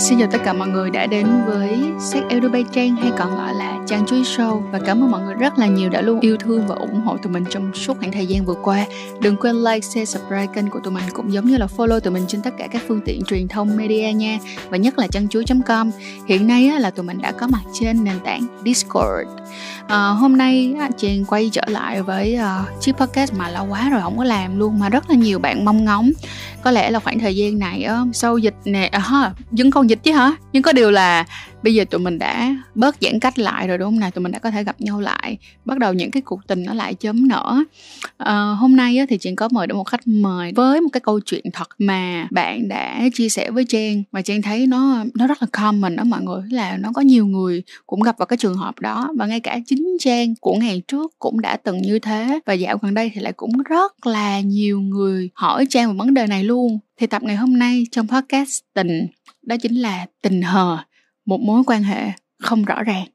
xin chào tất cả mọi người đã đến với sách Trang hay còn gọi là Trang Chuối Show và cảm ơn mọi người rất là nhiều đã luôn yêu thương và ủng hộ tụi mình trong suốt khoảng thời gian vừa qua. Đừng quên like, share, subscribe kênh của tụi mình cũng giống như là follow tụi mình trên tất cả các phương tiện truyền thông media nha và nhất là trang chuối.com. Hiện nay á, là tụi mình đã có mặt trên nền tảng Discord. À, hôm nay á, Trang quay trở lại với uh, chiếc podcast mà lâu quá rồi không có làm luôn mà rất là nhiều bạn mong ngóng. Có lẽ là khoảng thời gian này uh, sau dịch nè, uh, vẫn còn dịch chứ hả? Nhưng có điều là bây giờ tụi mình đã bớt giãn cách lại rồi đúng không nào tụi mình đã có thể gặp nhau lại. Bắt đầu những cái cuộc tình nó lại chấm nở. À, hôm nay á, thì chị có mời đến một khách mời với một cái câu chuyện thật mà bạn đã chia sẻ với trang. Và trang thấy nó nó rất là common đó mọi người. Là nó có nhiều người cũng gặp vào cái trường hợp đó. Và ngay cả chính trang của ngày trước cũng đã từng như thế. Và dạo gần đây thì lại cũng rất là nhiều người hỏi trang về vấn đề này luôn. Thì tập ngày hôm nay trong podcast tình đó chính là tình hờ một mối quan hệ không rõ ràng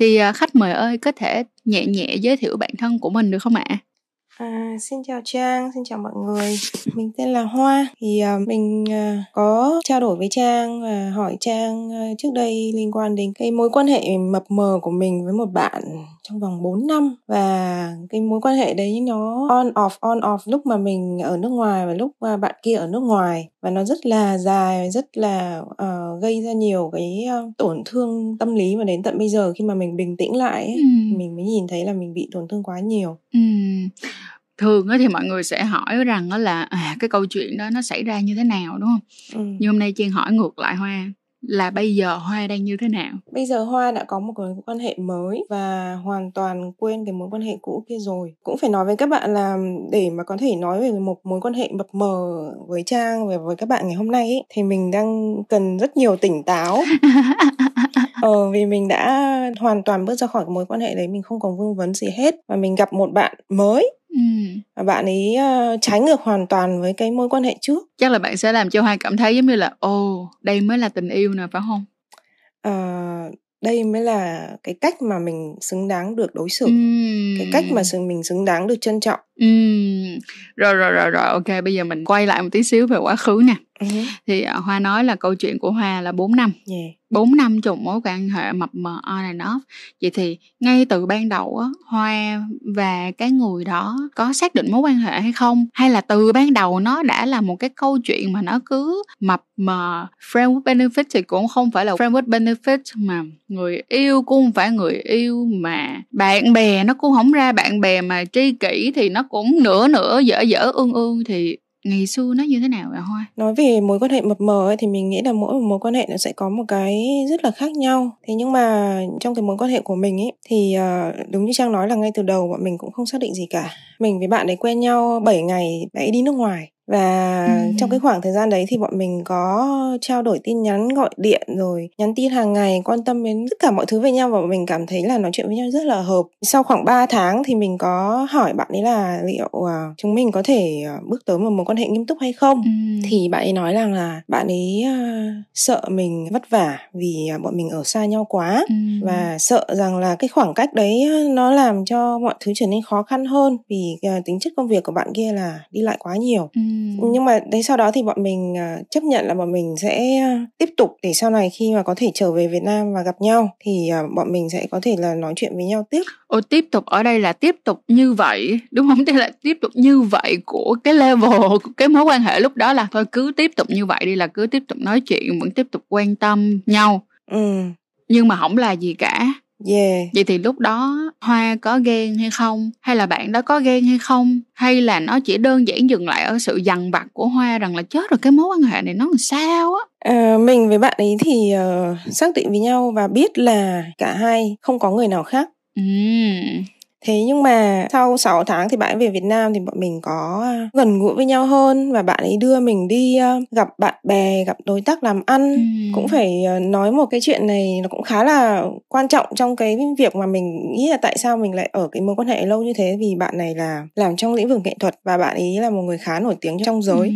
thì à, khách mời ơi có thể nhẹ nhẹ giới thiệu bản thân của mình được không ạ À, xin chào Trang, xin chào mọi người. Mình tên là Hoa. Thì uh, mình uh, có trao đổi với Trang và hỏi Trang uh, trước đây liên quan đến cái mối quan hệ mập mờ của mình với một bạn trong vòng 4 năm và cái mối quan hệ đấy nó on off on off lúc mà mình ở nước ngoài và lúc mà bạn kia ở nước ngoài và nó rất là dài rất là uh, gây ra nhiều cái uh, tổn thương tâm lý mà đến tận bây giờ khi mà mình bình tĩnh lại ấy, ừ. mình mới nhìn thấy là mình bị tổn thương quá nhiều. Ừ thường thì mọi người sẽ hỏi rằng là à, cái câu chuyện đó nó xảy ra như thế nào đúng không ừ. nhưng hôm nay trang hỏi ngược lại hoa là bây giờ hoa đang như thế nào? Bây giờ hoa đã có một mối quan hệ mới và hoàn toàn quên cái mối quan hệ cũ kia rồi. Cũng phải nói với các bạn là để mà có thể nói về một mối quan hệ mập mờ với trang và với các bạn ngày hôm nay ấy, thì mình đang cần rất nhiều tỉnh táo. Ờ vì mình đã hoàn toàn bước ra khỏi mối quan hệ đấy mình không còn vương vấn gì hết. Và mình gặp một bạn mới và bạn ấy uh, trái ngược hoàn toàn với cái mối quan hệ trước. Chắc là bạn sẽ làm cho hai cảm thấy giống như là ồ đây mới là tình yêu nè phải không? Uh, đây mới là cái cách mà mình xứng đáng được đối xử. Uhm. cái cách mà mình xứng đáng được trân trọng. Uhm. rồi rồi rồi rồi ok bây giờ mình quay lại một tí xíu về quá khứ nè uh-huh. thì uh, hoa nói là câu chuyện của hoa là 4 năm yeah. 4 năm trong mối quan hệ mập mờ on and off vậy thì ngay từ ban đầu á hoa và cái người đó có xác định mối quan hệ hay không hay là từ ban đầu nó đã là một cái câu chuyện mà nó cứ mập mờ friend with benefit thì cũng không phải là friend with benefit mà người yêu cũng không phải người yêu mà bạn bè nó cũng không ra bạn bè mà tri kỷ thì nó cũng nửa nửa dở dở ương ương thì ngày xưa nó như thế nào vậy hoa? Nói về mối quan hệ mập mờ ấy, thì mình nghĩ là mỗi một mối quan hệ nó sẽ có một cái rất là khác nhau. Thế nhưng mà trong cái mối quan hệ của mình ấy thì uh, đúng như trang nói là ngay từ đầu bọn mình cũng không xác định gì cả. Mình với bạn ấy quen nhau 7 ngày bạn ấy đi nước ngoài và ừ. trong cái khoảng thời gian đấy thì bọn mình có trao đổi tin nhắn gọi điện rồi nhắn tin hàng ngày quan tâm đến tất cả mọi thứ về nhau và bọn mình cảm thấy là nói chuyện với nhau rất là hợp sau khoảng 3 tháng thì mình có hỏi bạn ấy là liệu uh, chúng mình có thể uh, bước tới một mối quan hệ nghiêm túc hay không ừ. thì bạn ấy nói rằng là bạn ấy uh, sợ mình vất vả vì bọn mình ở xa nhau quá ừ. và sợ rằng là cái khoảng cách đấy nó làm cho mọi thứ trở nên khó khăn hơn vì uh, tính chất công việc của bạn kia là đi lại quá nhiều ừ nhưng mà đấy sau đó thì bọn mình uh, chấp nhận là bọn mình sẽ tiếp tục để sau này khi mà có thể trở về Việt Nam và gặp nhau thì uh, bọn mình sẽ có thể là nói chuyện với nhau tiếp. Ồ tiếp tục ở đây là tiếp tục như vậy đúng không? Tức là tiếp tục như vậy của cái level của cái mối quan hệ lúc đó là thôi cứ tiếp tục như vậy đi là cứ tiếp tục nói chuyện vẫn tiếp tục quan tâm nhau. Ừ. Nhưng mà không là gì cả Yeah. Vậy thì lúc đó Hoa có ghen hay không? Hay là bạn đó có ghen hay không? Hay là nó chỉ đơn giản dừng lại ở sự dằn vặt của Hoa rằng là chết rồi cái mối quan hệ này nó làm sao á? À, mình với bạn ấy thì uh, xác định với nhau và biết là cả hai không có người nào khác. Ừ. Thế nhưng mà sau 6 tháng thì bạn ấy về Việt Nam thì bọn mình có à, gần gũi với nhau hơn và bạn ấy đưa mình đi à, gặp bạn bè, gặp đối tác làm ăn. Ừ. Cũng phải à, nói một cái chuyện này nó cũng khá là quan trọng trong cái việc mà mình nghĩ là tại sao mình lại ở cái mối quan hệ lâu như thế vì bạn này là làm trong lĩnh vực nghệ thuật và bạn ấy là một người khá nổi tiếng trong giới. Ừ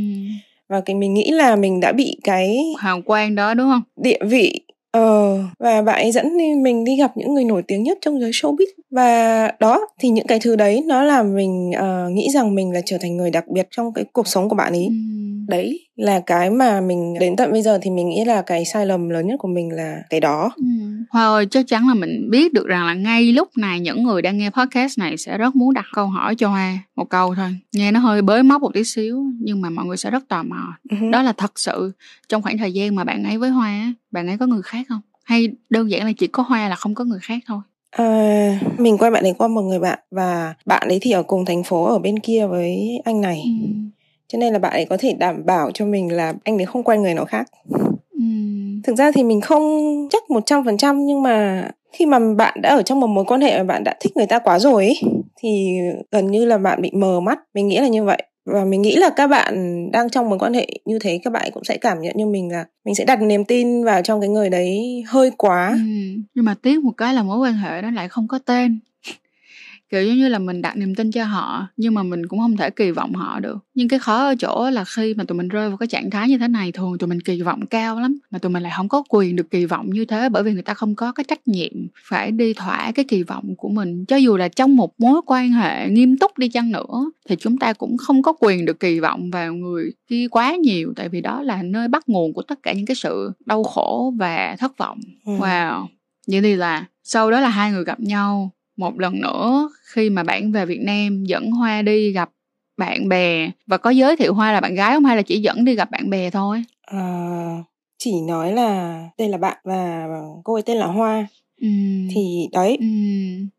và cái mình nghĩ là mình đã bị cái hào quang đó đúng không địa vị Ờ, và bạn ấy dẫn đi mình đi gặp những người nổi tiếng nhất trong giới showbiz và đó thì những cái thứ đấy nó làm mình uh, nghĩ rằng mình là trở thành người đặc biệt trong cái cuộc sống của bạn ấy đấy là cái mà mình đến tận bây giờ thì mình nghĩ là cái sai lầm lớn nhất của mình là cái đó ừ. Hoa ơi chắc chắn là mình biết được rằng là ngay lúc này những người đang nghe podcast này sẽ rất muốn đặt câu hỏi cho Hoa một câu thôi nghe nó hơi bới móc một tí xíu nhưng mà mọi người sẽ rất tò mò uh-huh. đó là thật sự trong khoảng thời gian mà bạn ấy với Hoa bạn ấy có người khác không hay đơn giản là chỉ có Hoa là không có người khác thôi À, mình quen bạn ấy qua một người bạn và bạn ấy thì ở cùng thành phố ở bên kia với anh này. Ừ. Cho nên là bạn ấy có thể đảm bảo cho mình là anh ấy không quen người nào khác. Ừ. Thực ra thì mình không chắc một trăm phần trăm nhưng mà khi mà bạn đã ở trong một mối quan hệ mà bạn đã thích người ta quá rồi ấy, thì gần như là bạn bị mờ mắt. Mình nghĩ là như vậy và mình nghĩ là các bạn đang trong mối quan hệ như thế các bạn cũng sẽ cảm nhận như mình là mình sẽ đặt niềm tin vào trong cái người đấy hơi quá ừ. nhưng mà tiếc một cái là mối quan hệ đó lại không có tên kiểu giống như là mình đặt niềm tin cho họ nhưng mà mình cũng không thể kỳ vọng họ được. Nhưng cái khó ở chỗ là khi mà tụi mình rơi vào cái trạng thái như thế này thường tụi mình kỳ vọng cao lắm mà tụi mình lại không có quyền được kỳ vọng như thế bởi vì người ta không có cái trách nhiệm phải đi thỏa cái kỳ vọng của mình. Cho dù là trong một mối quan hệ nghiêm túc đi chăng nữa thì chúng ta cũng không có quyền được kỳ vọng vào người kia quá nhiều. Tại vì đó là nơi bắt nguồn của tất cả những cái sự đau khổ và thất vọng. Ừ. wow. Vậy thì là sau đó là hai người gặp nhau một lần nữa khi mà bạn về Việt Nam dẫn Hoa đi gặp bạn bè và có giới thiệu Hoa là bạn gái không hay là chỉ dẫn đi gặp bạn bè thôi? À, chỉ nói là đây là bạn và cô ấy tên là Hoa. Ừ. Thì đấy, ừ.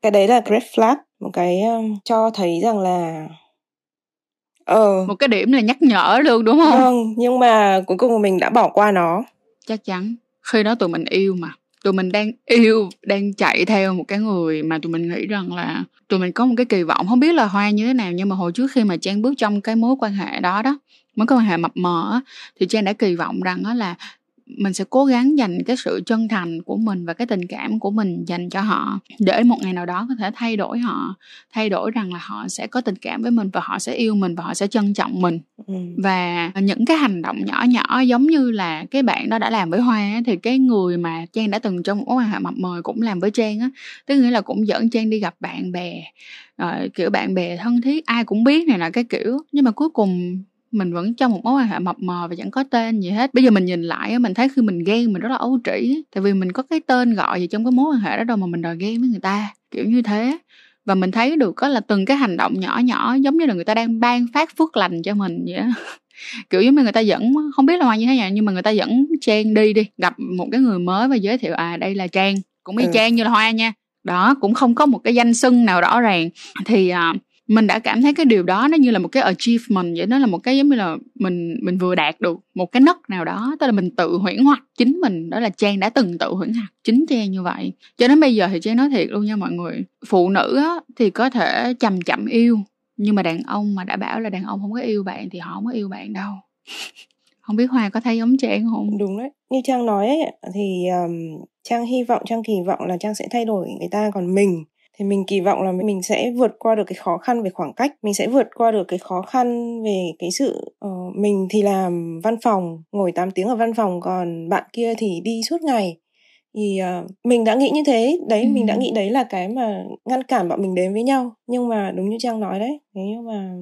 cái đấy là red flag, một cái um, cho thấy rằng là ờ một cái điểm là nhắc nhở luôn đúng không? Vâng, nhưng mà cuối cùng mình đã bỏ qua nó. Chắc chắn. Khi đó tụi mình yêu mà tụi mình đang yêu, đang chạy theo một cái người mà tụi mình nghĩ rằng là tụi mình có một cái kỳ vọng, không biết là hoa như thế nào, nhưng mà hồi trước khi mà trang bước trong cái mối quan hệ đó đó, mối quan hệ mập mờ thì trang đã kỳ vọng rằng á là mình sẽ cố gắng dành cái sự chân thành của mình và cái tình cảm của mình dành cho họ để một ngày nào đó có thể thay đổi họ thay đổi rằng là họ sẽ có tình cảm với mình và họ sẽ yêu mình và họ sẽ trân trọng mình ừ. và những cái hành động nhỏ nhỏ giống như là cái bạn đó đã làm với hoa thì cái người mà trang đã từng trong một mối quan hệ mập mờ cũng làm với trang á tức nghĩa là cũng dẫn trang đi gặp bạn bè rồi kiểu bạn bè thân thiết ai cũng biết này là cái kiểu nhưng mà cuối cùng mình vẫn trong một mối quan hệ mập mờ và chẳng có tên gì hết. Bây giờ mình nhìn lại mình thấy khi mình ghen mình rất là ấu trĩ tại vì mình có cái tên gọi gì trong cái mối quan hệ đó đâu mà mình đòi ghen với người ta kiểu như thế. Và mình thấy được có là từng cái hành động nhỏ nhỏ giống như là người ta đang ban phát phước lành cho mình vậy đó kiểu giống như người ta dẫn không biết là như thế nào nhưng mà người ta dẫn trang đi đi gặp một cái người mới và giới thiệu à đây là trang. Cũng y ừ. trang như là hoa nha. Đó cũng không có một cái danh xưng nào rõ ràng. Thì uh, mình đã cảm thấy cái điều đó nó như là một cái achievement vậy nó là một cái giống như là mình mình vừa đạt được một cái nấc nào đó tức là mình tự huyễn hoặc chính mình đó là trang đã từng tự huyễn hoặc chính trang như vậy. Cho đến bây giờ thì trang nói thiệt luôn nha mọi người phụ nữ á, thì có thể chậm chậm yêu nhưng mà đàn ông mà đã bảo là đàn ông không có yêu bạn thì họ không có yêu bạn đâu. Không biết hoa có thấy giống trang không? Đúng đấy. Như trang nói ấy, thì um, trang hy vọng trang kỳ vọng là trang sẽ thay đổi người ta còn mình thì mình kỳ vọng là mình sẽ vượt qua được cái khó khăn về khoảng cách mình sẽ vượt qua được cái khó khăn về cái sự uh, mình thì làm văn phòng ngồi 8 tiếng ở văn phòng còn bạn kia thì đi suốt ngày thì uh, mình đã nghĩ như thế đấy ừ. mình đã nghĩ đấy là cái mà ngăn cản bọn mình đến với nhau nhưng mà đúng như trang nói đấy nếu mà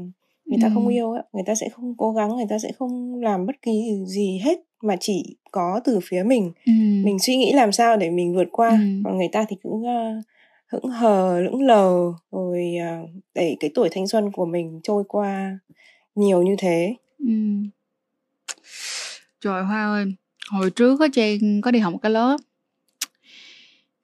người ta ừ. không yêu ấy, người ta sẽ không cố gắng người ta sẽ không làm bất kỳ gì hết mà chỉ có từ phía mình ừ. mình suy nghĩ làm sao để mình vượt qua ừ. còn người ta thì cũng uh, hững hờ lững lờ rồi ờ, để cái tuổi thanh xuân của mình trôi qua nhiều như thế ừ. trời hoa ơi hồi trước có trang có đi học một cái lớp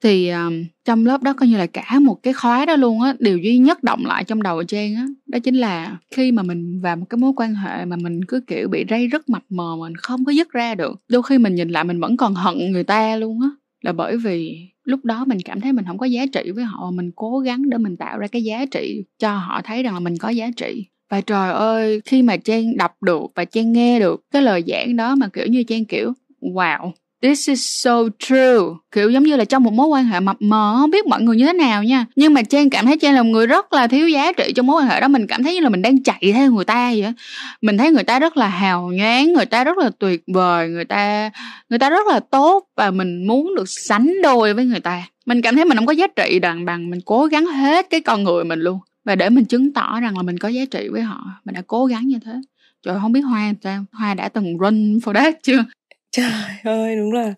thì um, trong lớp đó coi như là cả một cái khóa đó luôn á điều duy nhất động lại trong đầu trang á đó chính là khi mà mình vào một cái mối quan hệ mà mình cứ kiểu bị rây rất mập mờ mình không có dứt ra được đôi khi mình nhìn lại mình vẫn còn hận người ta luôn á là bởi vì lúc đó mình cảm thấy mình không có giá trị với họ, mình cố gắng để mình tạo ra cái giá trị cho họ, thấy rằng là mình có giá trị. Và trời ơi, khi mà trang đọc được và trang nghe được cái lời giảng đó mà kiểu như trang kiểu, wow. This is so true. Kiểu giống như là trong một mối quan hệ mập mờ không biết mọi người như thế nào nha. Nhưng mà Trang cảm thấy Trang là một người rất là thiếu giá trị trong mối quan hệ đó. Mình cảm thấy như là mình đang chạy theo người ta vậy. Mình thấy người ta rất là hào nhoáng, người ta rất là tuyệt vời, người ta người ta rất là tốt và mình muốn được sánh đôi với người ta. Mình cảm thấy mình không có giá trị đằng bằng mình cố gắng hết cái con người mình luôn. Và để mình chứng tỏ rằng là mình có giá trị với họ, mình đã cố gắng như thế trời không biết hoa sao hoa đã từng run for that chưa trời ơi đúng là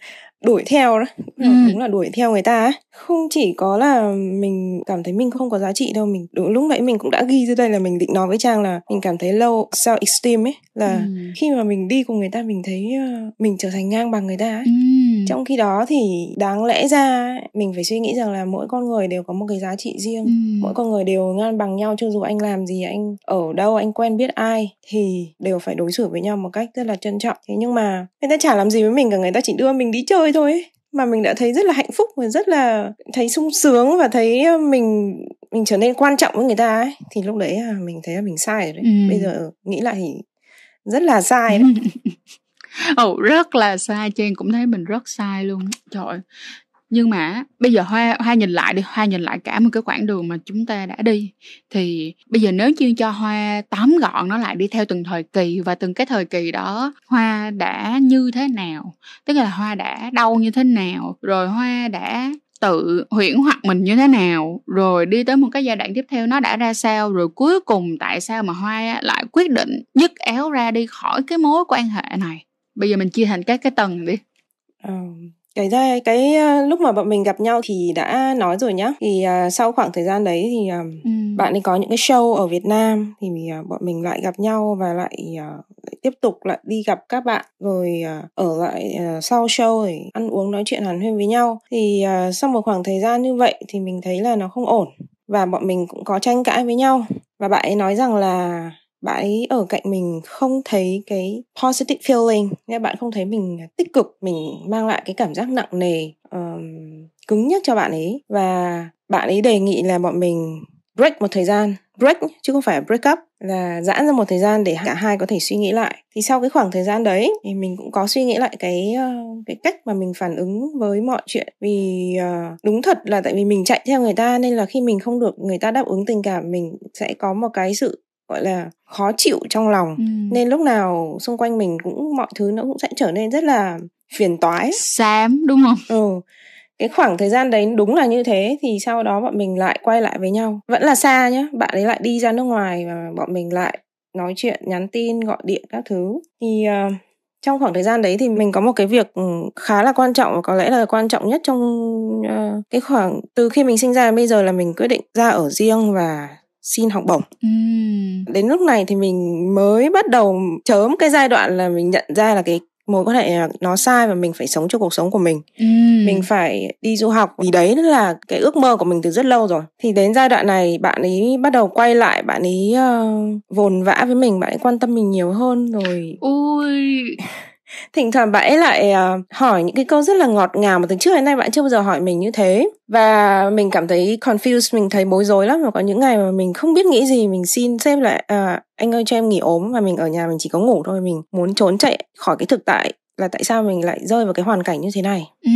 đuổi theo đó ừ. đúng là đuổi theo người ta ấy không chỉ có là mình cảm thấy mình không có giá trị đâu mình đúng lúc nãy mình cũng đã ghi dưới đây là mình định nói với trang là mình cảm thấy low self esteem ấy là ừ. khi mà mình đi cùng người ta mình thấy uh, mình trở thành ngang bằng người ta ấy ừ. Trong khi đó thì đáng lẽ ra mình phải suy nghĩ rằng là mỗi con người đều có một cái giá trị riêng. Ừ. mỗi con người đều ngang bằng nhau cho dù anh làm gì anh ở đâu anh quen biết ai thì đều phải đối xử với nhau một cách rất là trân trọng. Thế nhưng mà người ta chả làm gì với mình cả người ta chỉ đưa mình đi chơi thôi ấy. Mà mình đã thấy rất là hạnh phúc và rất là thấy sung sướng và thấy ờ, mình mình trở nên quan trọng với người ta ấy. Thì lúc đấy là mình thấy là mình sai rồi đấy. Ừ. bây giờ nghĩ lại thì rất là sai đấy Ồ, rất là sai Trang cũng thấy mình rất sai luôn. Trời nhưng mà bây giờ hoa hoa nhìn lại đi hoa nhìn lại cả một cái quãng đường mà chúng ta đã đi. Thì bây giờ nếu như cho hoa tóm gọn nó lại đi theo từng thời kỳ và từng cái thời kỳ đó hoa đã như thế nào? Tức là hoa đã đau như thế nào? Rồi hoa đã tự huyễn hoặc mình như thế nào? Rồi đi tới một cái giai đoạn tiếp theo nó đã ra sao? Rồi cuối cùng tại sao mà hoa lại quyết định dứt éo ra đi khỏi cái mối quan hệ này? Bây giờ mình chia thành các cái tầng đi. Um, cái ra cái uh, lúc mà bọn mình gặp nhau thì đã nói rồi nhá. Thì uh, sau khoảng thời gian đấy thì uh, ừ. bạn ấy có những cái show ở Việt Nam thì uh, bọn mình lại gặp nhau và lại uh, tiếp tục lại đi gặp các bạn. Rồi uh, ở lại uh, sau show để ăn uống nói chuyện hàn huyên với nhau. Thì uh, sau một khoảng thời gian như vậy thì mình thấy là nó không ổn. Và bọn mình cũng có tranh cãi với nhau. Và bạn ấy nói rằng là bạn ấy ở cạnh mình không thấy cái positive feeling nên bạn không thấy mình tích cực mình mang lại cái cảm giác nặng nề um, cứng nhắc cho bạn ấy. Và bạn ấy đề nghị là bọn mình break một thời gian break chứ không phải break up là giãn ra một thời gian để cả hai có thể suy nghĩ lại. Thì sau cái khoảng thời gian đấy thì mình cũng có suy nghĩ lại cái ờ, cái cách mà mình phản ứng với mọi chuyện. Vì ờ, đúng thật là tại vì mình chạy theo người ta nên là khi mình không được người ta đáp ứng tình cảm mình sẽ có một cái sự gọi là khó chịu trong lòng. Ừ. nên lúc nào xung quanh mình cũng mọi thứ nó cũng sẽ trở nên rất là phiền toái. Xám đúng không? Ừ. Cái khoảng thời gian đấy đúng là như thế thì sau đó bọn mình lại quay lại với nhau. Vẫn là xa nhá bạn ấy lại đi ra nước ngoài và bọn mình lại nói chuyện nhắn tin gọi điện các thứ. Thì uh, trong khoảng thời gian đấy thì mình có một cái việc ừ, khá là quan trọng và có lẽ là quan trọng nhất trong uh, cái khoảng từ khi mình sinh ra đến bây giờ là mình quyết định ra ở riêng và xin học bổng. Uhm. đến lúc này thì mình mới bắt đầu chớm cái giai đoạn là mình nhận ra là cái mối quan hệ nó sai và mình phải sống cho cuộc sống của mình. Uhm. mình phải đi du học. Vì đấy là cái ước mơ của mình từ rất lâu rồi. Thì đến giai đoạn này bạn ấy bắt đầu quay lại bạn ấy uh, vồn vã với mình bạn ấy quan tâm mình nhiều hơn rồi ui thỉnh thoảng bạn ấy lại uh, hỏi những cái câu rất là ngọt ngào mà từ trước đến nay bạn chưa bao giờ hỏi mình như thế. Và mình cảm thấy confused mình thấy bối rối lắm. Và có những ngày mà mình không biết nghĩ gì mình xin sếp lại à, anh ơi cho em nghỉ ốm và mình ở nhà mình chỉ có ngủ thôi mình muốn trốn chạy khỏi cái thực tại là tại sao mình lại rơi vào cái hoàn cảnh như thế này? Ừ.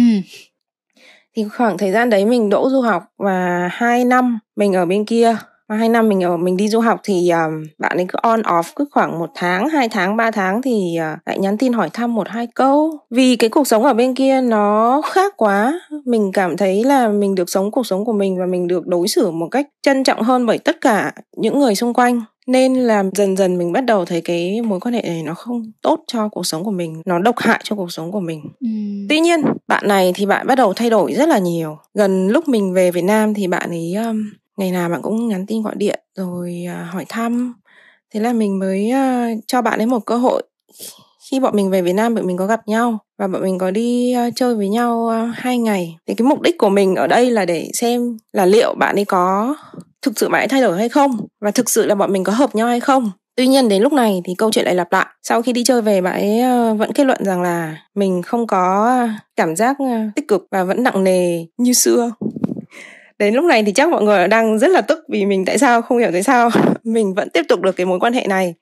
thì khoảng thời gian đấy mình đỗ du học và hai năm mình ở bên kia hai năm mình ở mình đi du học thì um, bạn ấy cứ on off cứ khoảng một tháng hai tháng ba tháng thì uh, lại nhắn tin hỏi thăm một hai câu. Vì cái cuộc sống ở bên kia nó khác quá. Mình cảm thấy là mình được sống cuộc sống của mình và mình được đối xử một cách trân trọng hơn bởi tất cả những người xung quanh. Nên là dần dần mình bắt đầu thấy cái mối quan hệ này nó không tốt cho cuộc sống của mình nó độc hại cho cuộc sống của mình. Ừ. tuy nhiên bạn này thì bạn bắt đầu thay đổi rất là nhiều. Gần lúc mình về việt nam thì bạn ấy um, ngày nào bạn cũng nhắn tin gọi điện rồi à, hỏi thăm. Thế là mình mới à, cho bạn ấy một cơ hội. Khi bọn mình về Việt Nam bọn mình có gặp nhau và bọn mình có đi à, chơi với nhau hai ngày. Thì cái mục đích của mình ở đây là để xem là liệu bạn ấy có thực sự bạn ấy thay đổi hay không và thực sự là bọn mình có hợp nhau hay không. Tuy nhiên đến lúc này thì câu chuyện lại lặp lại. Sau khi đi chơi về, bạn ấy vẫn kết luận rằng là mình không có cảm giác tích cực và vẫn nặng nề như xưa đến lúc này thì chắc mọi người đang rất là tức vì mình tại sao không hiểu tại sao mình vẫn tiếp tục được cái mối quan hệ này.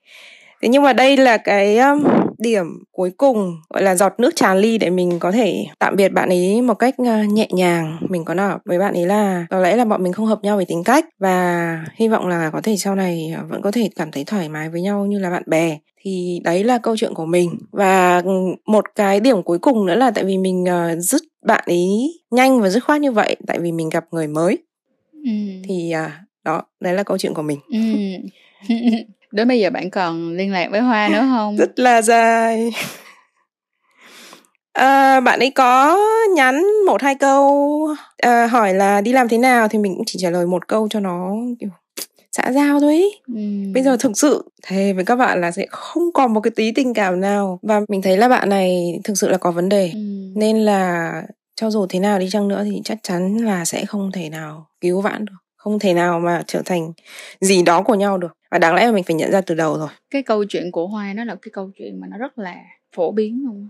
Thế nhưng mà đây là cái um, điểm cuối cùng gọi là giọt nước tràn ly để mình có thể tạm biệt bạn ấy một cách uh, nhẹ nhàng. Mình có nói với bạn ấy là có lẽ là bọn mình không hợp nhau về tính cách và hy vọng là có thể sau này vẫn có thể cảm thấy thoải mái với nhau như là bạn bè. Thì đấy là câu chuyện của mình. Và một cái điểm cuối cùng nữa là tại vì mình uh, dứt bạn ấy nhanh và dứt khoát như vậy tại vì mình gặp người mới. Ừ. thì uh, đó đấy là câu chuyện của mình. Ừ. đến bây giờ bạn còn liên lạc với hoa nữa không rất là dài à, bạn ấy có nhắn một hai câu à, hỏi là đi làm thế nào thì mình cũng chỉ trả lời một câu cho nó kiểu xã giao thôi ý. Ừ. bây giờ thực sự thề với các bạn là sẽ không còn một cái tí tình cảm nào và mình thấy là bạn này thực sự là có vấn đề ừ. nên là cho dù thế nào đi chăng nữa thì chắc chắn là sẽ không thể nào cứu vãn được không thể nào mà trở thành gì đó của nhau được và đáng lẽ là mình phải nhận ra từ đầu rồi. Cái câu chuyện của hoa nó là cái câu chuyện mà nó rất là phổ biến luôn.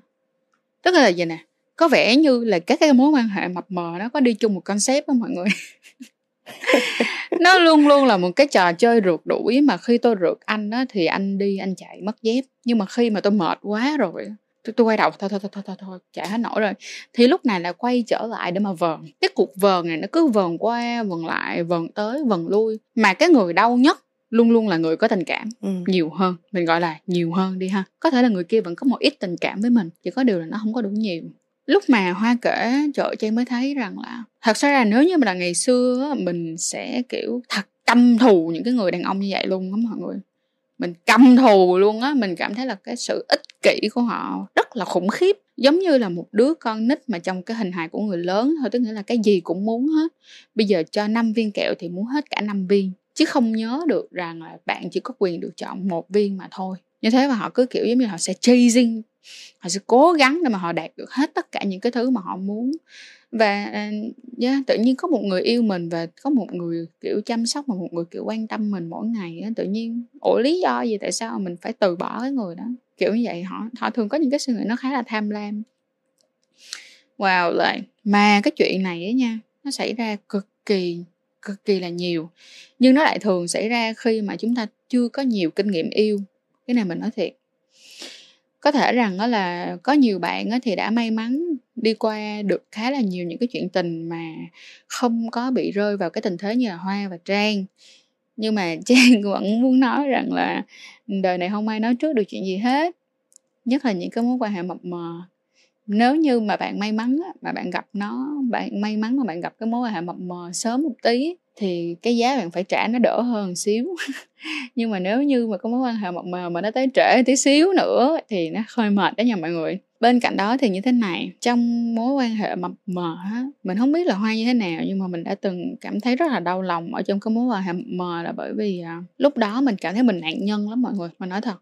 Tức là gì nè? Có vẻ như là các cái mối quan hệ mập mờ nó có đi chung một concept đó mọi người. Nó luôn luôn là một cái trò chơi rượt đuổi mà khi tôi rượt anh á thì anh đi anh chạy mất dép. Nhưng mà khi mà tôi mệt quá rồi tôi, tôi quay đầu thôi thôi thôi thôi thôi, thôi chạy hết nổi rồi. Thì lúc này là quay trở lại để mà vờn. Cái cuộc vờn này nó cứ vờn qua vờn lại vờn tới vờn lui. Mà cái người đau nhất luôn luôn là người có tình cảm ừ. nhiều hơn mình gọi là nhiều hơn đi ha. Có thể là người kia vẫn có một ít tình cảm với mình chỉ có điều là nó không có đủ nhiều. Lúc mà hoa kể trời trang mới thấy rằng là thật ra là nếu như mà là ngày xưa mình sẽ kiểu thật căm thù những cái người đàn ông như vậy luôn á mọi người. Mình căm thù luôn á mình cảm thấy là cái sự ích kỷ của họ rất là khủng khiếp. Giống như là một đứa con nít mà trong cái hình hài của người lớn thôi tức nghĩa là cái gì cũng muốn hết. Bây giờ cho năm viên kẹo thì muốn hết cả năm viên chứ không nhớ được rằng là bạn chỉ có quyền được chọn một viên mà thôi. Như thế mà họ cứ kiểu giống như họ sẽ chasing họ sẽ cố gắng để mà họ đạt được hết tất cả những cái thứ mà họ muốn. Và à, yeah, tự nhiên có một người yêu mình và có một người kiểu chăm sóc và một người kiểu quan tâm mình mỗi ngày tự nhiên ủa lý do gì tại sao mình phải từ bỏ cái người đó? Kiểu như vậy họ họ thường có những cái suy nghĩ nó khá là tham lam. Wow lại mà cái chuyện này ấy nha nó xảy ra cực kỳ cực kỳ là nhiều. Nhưng nó lại thường xảy ra khi mà chúng ta chưa có nhiều kinh nghiệm yêu. Cái này mình nói thiệt. Có thể rằng đó là có nhiều bạn thì đã may mắn đi qua được khá là nhiều những cái chuyện tình mà không có bị rơi vào cái tình thế như là hoa và trang. Nhưng mà trang vẫn muốn nói rằng là đời này không ai nói trước được chuyện gì hết. Nhất là những cái mối quan hệ mập mờ nếu như mà bạn may mắn mà bạn gặp nó, bạn may mắn mà bạn gặp cái mối quan hệ mập mờ sớm một tí thì cái giá bạn phải trả nó đỡ hơn xíu. Nhưng mà nếu như mà có mối quan hệ mập mờ mà nó tới trễ tí xíu nữa thì nó hơi mệt đó nha mọi người bên cạnh đó thì như thế này trong mối quan hệ mập mờ á mình không biết là hoa như thế nào nhưng mà mình đã từng cảm thấy rất là đau lòng ở trong cái mối quan hệ mập mờ là bởi vì à, lúc đó mình cảm thấy mình nạn nhân lắm mọi người. Mình nói thật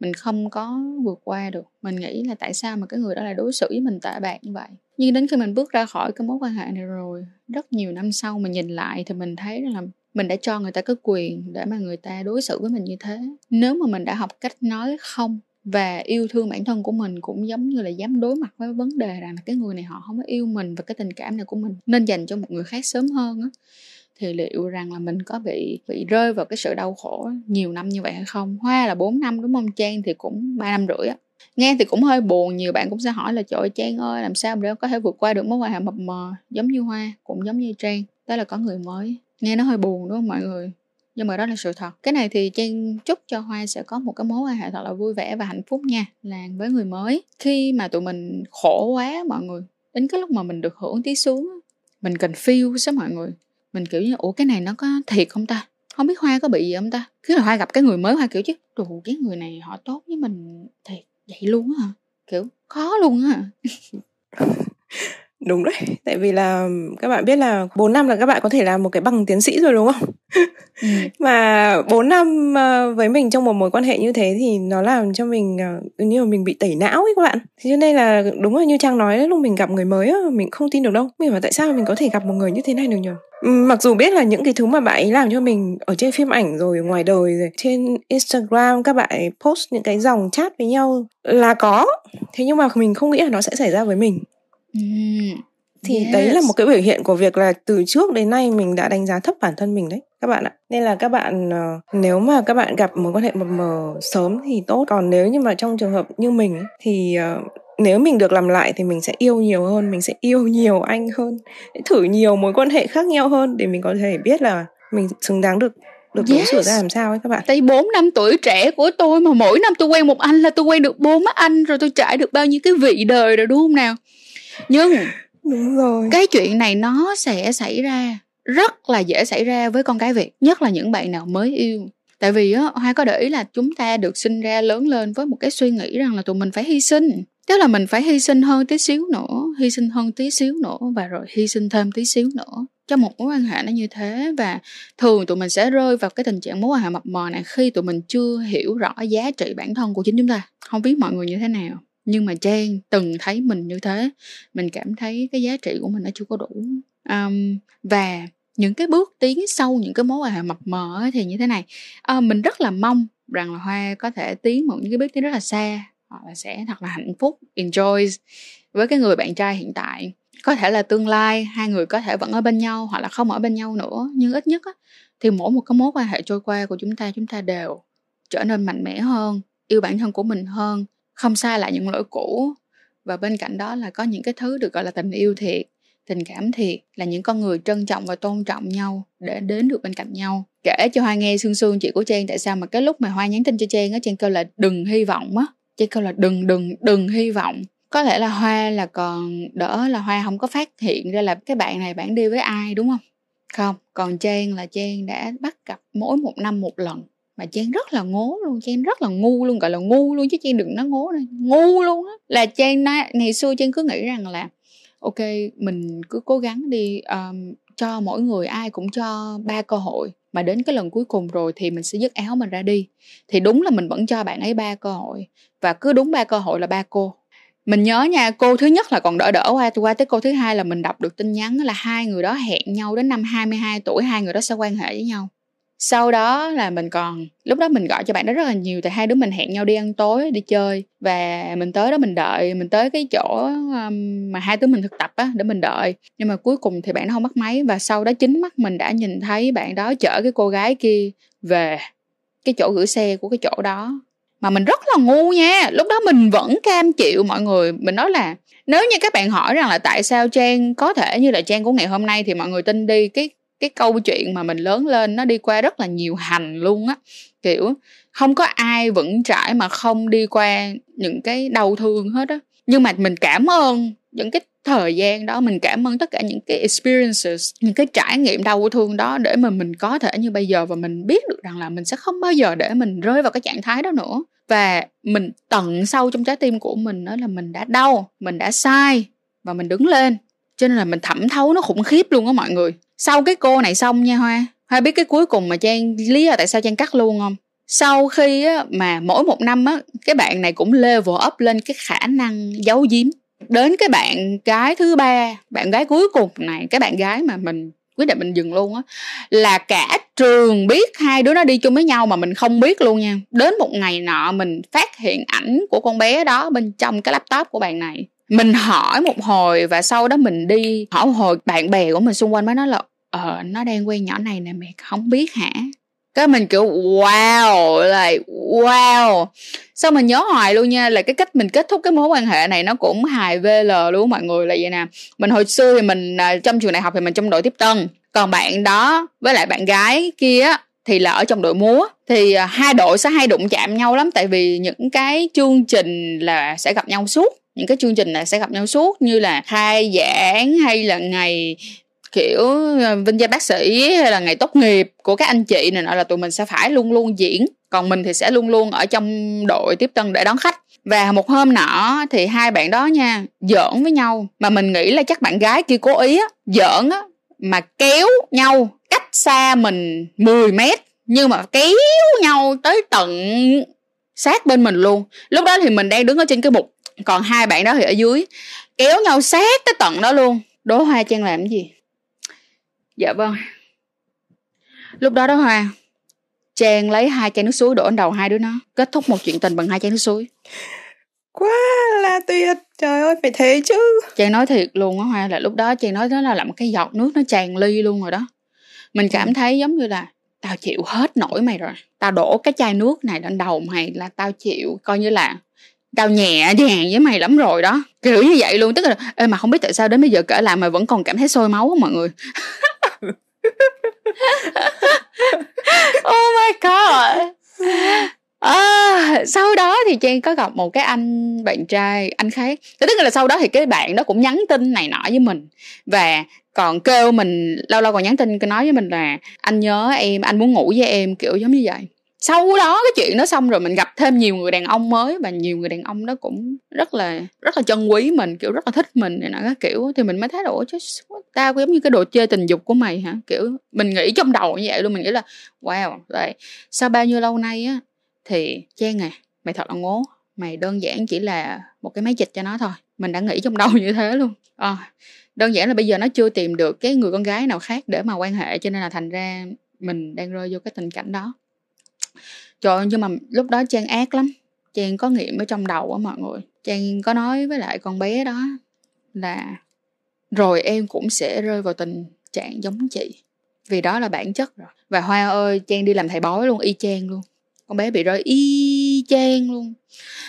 mình không có vượt qua được. Mình nghĩ là tại sao mà cái người đó lại đối xử với mình tệ bạc như vậy? Nhưng đến khi mình bước ra khỏi cái mối quan hệ này rồi rất nhiều năm sau mình nhìn lại thì mình thấy là mình đã cho người ta cái quyền để mà người ta đối xử với mình như thế. Nếu mà mình đã học cách nói không và yêu thương bản thân của mình cũng giống như là dám đối mặt với vấn đề rằng là cái người này họ không có yêu mình và cái tình cảm này của mình nên dành cho một người khác sớm hơn á. Thì liệu rằng là mình có bị bị rơi vào cái sự đau khổ nhiều năm như vậy hay không? Hoa là 4 năm, đúng không trang? Thì cũng ba năm rưỡi á. Nghe thì cũng hơi buồn, nhiều bạn cũng sẽ hỏi là, trời trang ơi, làm sao để có thể vượt qua được mối quan hệ mập mờ giống như hoa, cũng giống như trang? Đó là có người mới. Nghe nó hơi buồn, đúng không mọi người? Nhưng mà đó là sự thật. Cái này thì trang chúc cho hoa sẽ có một cái mối quan hệ thật là vui vẻ và hạnh phúc nha là với người mới. Khi mà tụi mình khổ quá mọi người, đến cái lúc mà mình được hưởng tí xuống mình cần feel sao mọi người. Mình kiểu như, ủa, cái này nó có thiệt không ta? Không biết hoa có bị gì không ta? Cứ là hoa gặp cái người mới, hoa kiểu chứ đủ cái người này họ tốt với mình thiệt vậy luôn á hả? Kiểu, khó luôn á đúng đấy tại vì là các bạn biết là 4 năm là các bạn có thể làm một cái bằng tiến sĩ rồi đúng không? Ừ. mà 4 năm ờ, với mình trong một mối quan hệ như thế thì nó làm cho mình uh, như là mình bị tẩy não ấy các bạn. Thế cho nên là đúng là như trang nói lúc mình gặp người mới mình không tin được đâu. Mình mà tại sao mình có thể gặp một người như thế này được nhỉ mặc dù biết là những cái thứ mà bạn ấy làm cho mình ở trên phim ảnh rồi ngoài đời rồi trên Instagram các bạn ấy post những cái dòng chat với nhau là có. Thế nhưng mà mình không nghĩ là nó sẽ xảy ra với mình thì yes. đấy là một cái biểu hiện của việc là từ trước đến nay mình đã đánh giá thấp bản thân mình đấy các bạn ạ. Nên là các bạn ờ, nếu mà các bạn gặp mối quan hệ mập mờ sớm thì tốt. Còn nếu như mà trong trường hợp như mình ấy, thì uh, nếu mình được làm lại thì mình sẽ yêu nhiều hơn mình sẽ yêu nhiều anh hơn thử nhiều mối quan hệ khác nhau hơn để mình có thể biết là mình xứng đáng được được yes. đối xử ra làm sao ấy các bạn. Tại bốn năm tuổi trẻ của tôi mà mỗi năm tôi quen một anh là tôi quen được bốn anh rồi tôi trải được bao nhiêu cái vị đời rồi đúng không nào nhưng đúng rồi. cái chuyện này nó sẽ xảy ra rất là dễ xảy ra với con cái việt nhất là những bạn nào mới yêu. Tại vì á hoa có để ý là chúng ta được sinh ra lớn lên với một cái suy nghĩ rằng là tụi mình phải hy sinh. Tức là mình phải hy sinh hơn tí xíu nữa hy sinh hơn tí xíu nữa và rồi hy sinh thêm tí xíu nữa cho một mối quan hệ nó như thế. Và thường tụi mình sẽ rơi vào cái tình trạng mối quan hệ mập mờ này khi tụi mình chưa hiểu rõ giá trị bản thân của chính chúng ta. Không biết mọi người như thế nào nhưng mà trang từng thấy mình như thế mình cảm thấy cái giá trị của mình nó chưa có đủ. Um, và những cái bước tiến sâu những cái mối quan hệ mập mờ thì như thế này. À, mình rất là mong rằng là hoa có thể tiến một những cái bước tiến rất là xa hoặc là sẽ thật là hạnh phúc enjoy với cái người bạn trai hiện tại. Có thể là tương lai hai người có thể vẫn ở bên nhau hoặc là không ở bên nhau nữa nhưng ít nhất á, thì mỗi một cái mối quan hệ trôi qua của chúng ta chúng ta đều trở nên mạnh mẽ hơn yêu bản thân của mình hơn không sai lại những lỗi cũ. Và bên cạnh đó là có những cái thứ được, gọi là, tình yêu thiệt, tình cảm thiệt, là những con người trân trọng và tôn trọng nhau, để đến được bên cạnh nhau. Kể cho hoa nghe xương xương chị của trang, tại sao mà cái lúc mà hoa nhắn tin cho trang á, trang kêu là đừng hy vọng á. Trang kêu là đừng đừng đừng hy vọng có lẽ là hoa là còn đỡ, là hoa không có phát hiện ra là cái bạn này bạn đi với ai, đúng không? Không, còn trang là trang đã bắt gặp mỗi một năm một lần mà trang rất là ngố luôn trang rất là ngu luôn gọi là ngu luôn chứ trang đừng nói ngố này ngu luôn á. Là trang nói, ngày xưa trang cứ nghĩ rằng là ok mình cứ cố gắng đi um, cho mỗi người ai cũng cho ba cơ hội mà đến cái lần cuối cùng rồi thì mình sẽ dứt áo mình ra đi. Thì đúng là mình vẫn cho bạn ấy ba cơ hội và cứ đúng ba cơ hội là ba cô. Mình nhớ nha cô thứ nhất là còn đỡ đỡ qua qua tới cô thứ hai là mình đọc được tin nhắn là hai người đó hẹn nhau đến năm 22 tuổi hai người đó sẽ quan hệ với nhau sau đó là mình còn lúc đó mình gọi cho bạn đó rất là nhiều tại hai đứa mình hẹn nhau đi ăn tối đi chơi. Và mình tới đó mình đợi mình tới cái chỗ um, mà hai đứa mình thực tập á để mình đợi. Nhưng mà cuối cùng thì bạn đó không bắt máy. Và sau đó chính mắt mình đã nhìn thấy bạn đó chở cái cô gái kia về cái chỗ gửi xe của cái chỗ đó. Mà mình rất là ngu nha. Lúc đó mình vẫn cam chịu mọi người. Mình nói là nếu như các bạn hỏi rằng là tại sao trang có thể như là trang của ngày hôm nay thì mọi người tin đi cái cái câu chuyện mà mình lớn lên nó đi qua rất là nhiều hành luôn á. Kiểu, không có ai vững trải mà không đi qua những cái đau thương hết á. Nhưng mà mình cảm ơn những cái thời gian đó, mình cảm ơn tất cả những cái experiences, những cái trải nghiệm đau thương đó để mà mình có thể như bây giờ và mình biết được rằng là mình sẽ không bao giờ để mình rơi vào cái trạng thái đó nữa. Và mình tận sâu trong trái tim của mình đó là mình đã đau, mình đã sai và mình đứng lên cho nên là mình thẩm thấu nó khủng khiếp luôn á mọi người. Sau cái cô này xong nha hoa. Hoa biết cái cuối cùng mà trang lý là tại sao trang cắt luôn không? Sau khi á, mà mỗi một năm á cái bạn này cũng level up lên cái khả năng giấu giếm. Đến cái bạn gái thứ ba bạn gái cuối cùng này cái bạn gái mà mình quyết định mình dừng luôn á là cả trường biết hai đứa nó đi chung với nhau mà mình không biết luôn nha. Đến một ngày nọ mình phát hiện ảnh của con bé đó bên trong cái laptop của bạn này mình hỏi một hồi và sau đó mình đi, hỏi một hồi bạn bè của mình xung quanh mới nói là ờ nó đang quen nhỏ này nè, mày không biết hả? Cái mình kiểu, wow! Lại, wow! Sao mình nhớ hoài luôn nha, là cái cách mình kết thúc cái mối quan hệ này nó cũng hài vl luôn mọi người, là vậy nè. Mình hồi xưa thì mình à, trong trường đại học thì mình trong đội tiếp tân, còn bạn đó với lại bạn gái kia thì là ở trong đội múa. Thì à, hai đội sẽ hay đụng chạm nhau lắm, tại vì những cái chương trình là sẽ gặp nhau suốt những cái chương trình này sẽ gặp nhau suốt, như là khai giảng hay là ngày, kiểu ờ, vinh danh bác sĩ hay là ngày tốt nghiệp của các anh chị này nọ là tụi mình sẽ phải luôn luôn diễn. Còn mình thì sẽ luôn luôn ở trong đội tiếp tân để đón khách. Và một hôm nọ thì hai bạn đó nha, giỡn với nhau. Mà mình nghĩ là chắc bạn gái kia cố ý á, giỡn á, mà kéo nhau cách xa mình 10 mét, nhưng mà kéo nhau tới tận sát bên mình luôn. Lúc đó thì mình đang đứng ở trên cái bục còn hai bạn đó thì ở dưới. Kéo nhau sát tới tận đó luôn. Đố hoa trang làm cái gì? Dạ vâng. Lúc đó đó hoa trang lấy hai chai nước suối đổ lên đầu hai đứa nó kết thúc một chuyện tình bằng hai chai nước suối. Quá là tuyệt. Trời ơi phải thế chứ. Trang nói thiệt luôn á hoa là lúc đó trang nói đó là một cái giọt nước nó tràn ly luôn rồi đó. Mình cảm ừ. thấy giống như là tao chịu hết nổi mày rồi. Tao đổ cái chai nước này lên đầu mày là tao chịu coi như là tao nhẹ nhàng với mày lắm rồi đó. Kiểu như vậy luôn tức là ê mà không biết tại sao đến bây giờ kể lại mà vẫn còn cảm thấy sôi máu mọi người. Oh my god. À, sau đó thì Trang có gặp một cái anh bạn trai anh khác. Tức là sau đó thì cái bạn đó cũng nhắn tin này nọ với mình. Và còn kêu mình lâu lâu còn nhắn tin nói với mình là anh nhớ em anh muốn ngủ với em kiểu giống như vậy sau đó cái chuyện đó xong rồi mình gặp thêm nhiều người đàn ông mới và nhiều người đàn ông đó cũng rất là rất là trân quý mình kiểu rất là thích mình này nọ các kiểu. Thì mình mới thấy ủa chứ tao giống như cái đồ chơi tình dục của mày hả? Kiểu mình nghĩ trong đầu như vậy luôn mình nghĩ là wow rồi sau bao nhiêu lâu nay á thì Trang à mày thật là ngố. Mày đơn giản chỉ là một cái máy dịch cho nó thôi. Mình đã nghĩ trong đầu như thế luôn. À, đơn giản là bây giờ nó chưa tìm được cái người con gái nào khác để mà quan hệ cho nên là thành ra mình đang rơi vô cái tình cảnh đó trời nhưng mà lúc đó trang ác lắm. Trang có nghiệm ở trong đầu á mọi người. Trang có nói với lại con bé đó là rồi em cũng sẽ rơi vào tình trạng giống chị, vì đó là bản chất rồi. Và hoa ơi, trang đi làm thầy bói luôn, y chang luôn. Con bé bị rơi y chang luôn,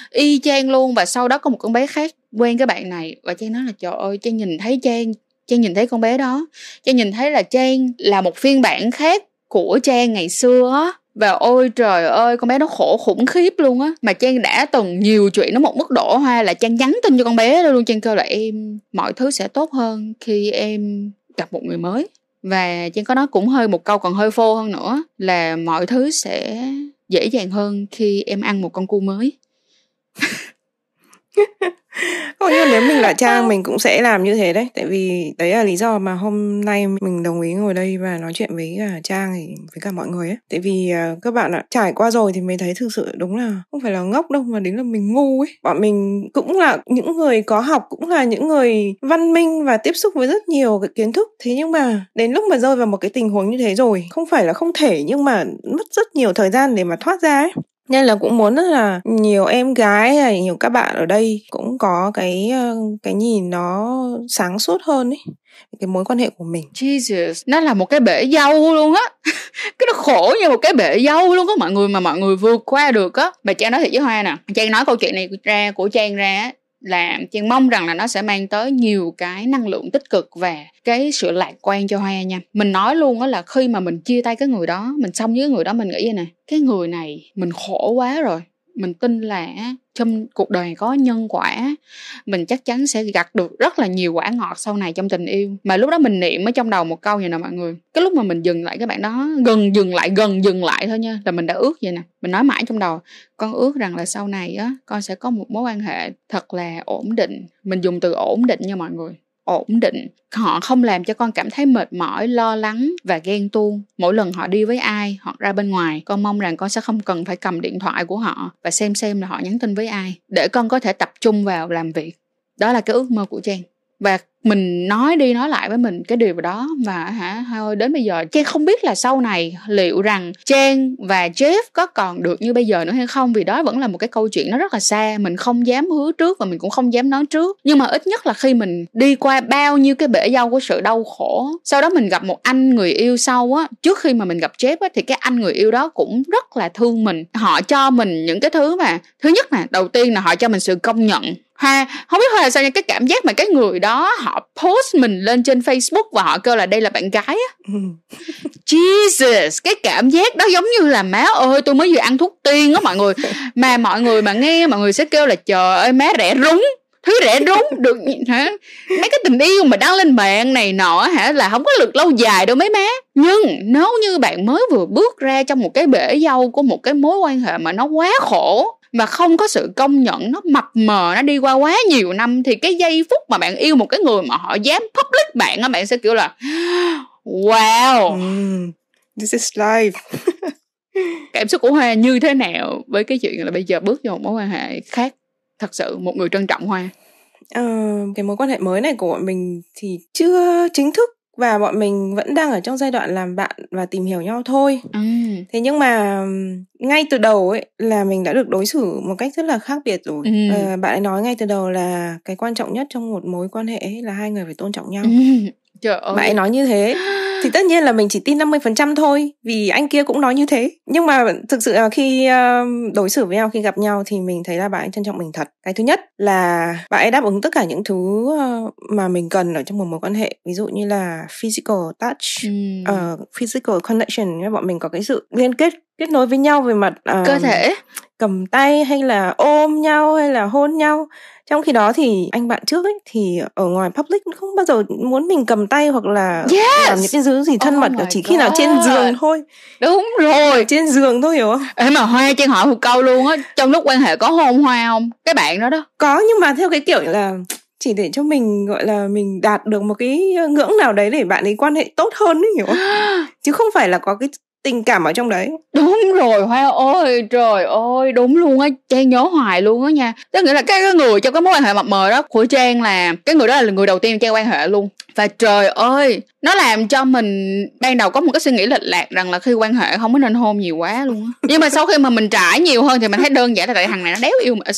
y chang luôn. Và sau đó có một con bé khác quen cái bạn này và trang nói là, trời ơi, trang nhìn thấy trang trang nhìn thấy con bé đó. Trang nhìn thấy là trang là một phiên bản khác của trang ngày xưa á và ôi trời ơi, con bé nó khổ khủng khiếp luôn á. Mà trang đã từng nhiều chuyện nó một mức độ hoa là trang nhắn tin cho con bé luôn. Trang kêu là em, mọi thứ sẽ tốt hơn khi em gặp một người mới. Và trang có nói cũng hơi một câu còn hơi phô hơn nữa là mọi thứ sẽ dễ dàng hơn khi em ăn một con cua mới. Còn như nếu mình là Trang mình cũng sẽ làm như thế đấy. Tại vì đấy là lý do mà hôm nay mình đồng ý ngồi đây và nói chuyện với cả Trang thì với cả mọi người ấy. Tại vì uh, các bạn ạ, trải qua rồi thì mới thấy thực sự đúng là không phải là ngốc đâu mà đến là mình ngu ấy. Bọn mình cũng là những người có học, cũng là những người văn minh và tiếp xúc với rất nhiều cái kiến thức. Thế nhưng mà đến lúc mà rơi vào một cái tình huống như thế rồi Không phải là không thể nhưng mà mất rất nhiều thời gian để mà thoát ra ấy nên là cũng muốn rất là nhiều em gái hay nhiều các bạn ở đây cũng có cái ờ, cái nhìn nó sáng suốt hơn ấy, cái mối quan hệ của mình. Jesus, nó là một cái bể dâu luôn á. Cái nó khổ như một cái bể dâu luôn có mọi người mà mọi người vượt qua được á. Bà Trang nói thiệt với Hoa nè, Trang nói câu chuyện này ra, của Trang ra là Trang mong rằng là nó sẽ mang tới nhiều cái năng lượng tích cực và cái sự lạc quan cho Hoa nha. Mình nói luôn á là khi mà mình chia tay cái người đó, mình xong với người đó mình nghĩ vậy nè, cái người này mình khổ quá rồi. Mình tin là trong cuộc đời có nhân quả, mình chắc chắn sẽ gặt được rất là nhiều quả ngọt sau này trong tình yêu. Mà lúc đó mình niệm ở trong đầu một câu vậy nè mọi người. Cái lúc mà mình dừng lại các bạn đó, gần dừng lại, gần dừng lại thôi nha, là mình đã ước vậy nè. Mình nói mãi trong đầu, con ước rằng là sau này á, con sẽ có một mối quan hệ thật là ổn định. Mình dùng từ ổn định nha mọi người ổn định. Họ không làm cho con cảm thấy mệt mỏi, lo lắng và ghen tuông. Mỗi lần họ đi với ai hoặc ra bên ngoài, con mong rằng con sẽ không cần phải cầm điện thoại của họ và xem xem là họ nhắn tin với ai để con có thể tập trung vào làm việc. Đó là cái ước mơ của trang. Và mình nói đi nói lại với mình cái điều đó và hả? Thôi, đến bây giờ Trang không biết là sau này liệu rằng Trang và Jeff có còn được như bây giờ nữa hay không? Vì đó vẫn là một cái câu chuyện nó rất là xa, mình không dám hứa trước và mình cũng không dám nói trước. Nhưng mà ít nhất là khi mình đi qua bao nhiêu cái bể dâu của sự đau khổ, sau đó mình gặp một anh người yêu sau á, trước khi mà mình gặp Jeff á, thì cái anh người yêu đó cũng rất là thương mình. Họ cho mình những cái thứ mà, thứ nhất là đầu tiên là họ cho mình sự công nhận ha không biết là sao nha cái cảm giác mà cái người đó họ post mình lên trên facebook và họ kêu là đây là bạn gái á. Ừ. jesus cái cảm giác đó giống như là má ơi tôi mới vừa ăn thuốc tiên á mọi người. Mà mọi người mà nghe mọi người sẽ kêu là trời ơi má rẻ rúng thứ rẻ rúng được hả? Mấy cái tình yêu mà đăng lên mạng này nọ hả là không có được lâu dài đâu mấy má. Nhưng nếu như bạn mới vừa bước ra trong một cái bể dâu của một cái mối quan hệ mà nó quá khổ mà không có sự công nhận nó mập mờ nó đi qua quá nhiều năm thì cái giây phút mà bạn yêu một cái người mà họ dám public bạn á bạn sẽ kiểu là wow. Mm, this is life. Cảm xúc của hoa như thế nào với cái chuyện là bây giờ bước vào một mối quan hệ khác thật sự một người trân trọng hoa? Ờ, cái mối quan hệ mới này của bọn mình thì chưa chính thức và bọn mình vẫn đang ở trong giai đoạn làm bạn và tìm hiểu nhau thôi ừ. thế nhưng mà ngay từ đầu ấy là mình đã được đối xử một cách rất là khác biệt rồi ừ. à, bạn ấy nói ngay từ đầu là cái quan trọng nhất trong một mối quan hệ ấy là hai người phải tôn trọng nhau ừ. Trời ơi. Bạn ấy nói như thế thì tất nhiên là mình chỉ tin 50% thôi vì anh kia cũng nói như thế. Nhưng mà thực sự là khi đối xử với nhau khi gặp nhau thì mình thấy là bạn ấy trân trọng mình thật. Cái thứ nhất là bạn ấy đáp ứng tất cả những thứ uh, mà mình cần ở trong một mối quan hệ. Ví dụ như là physical touch mm. uh, physical connection bọn mình có cái sự liên kết kết nối với nhau về mặt uh, cơ thể cầm tay hay là ôm nhau hay là hôn nhau. Trong khi đó thì anh bạn trước ấy thì ở ngoài public không bao giờ muốn mình cầm tay hoặc là yes. làm những cái thứ gì thân oh mật chỉ khi nào trên giường thôi. Đúng rồi. Trên giường thôi hiểu không? Ê mà hoa trang hỏi một câu luôn á trong lúc quan hệ có hôn hoa không? Cái bạn đó đó. Có nhưng mà theo cái kiểu là chỉ để cho mình gọi là mình đạt được một cái ngưỡng nào đấy để bạn ấy quan hệ tốt hơn ấy hiểu không? Chứ không phải là có cái tình cảm ở trong đấy. Đúng rồi hoa ơi trời ơi đúng luôn á trang nhớ hoài luôn á nha. Tức nghĩa là cái, cái người trong cái mối quan hệ mập mờ đó của trang là cái người đó là người đầu tiên trang quan hệ luôn. Và trời ơi nó làm cho mình ban đầu có một cái suy nghĩ lệch lạc rằng là khi quan hệ không có nên hôn nhiều quá luôn á. Nhưng mà sau khi mà mình trải nhiều hơn thì mình thấy đơn giản là tại thằng này nó đéo yêu mà.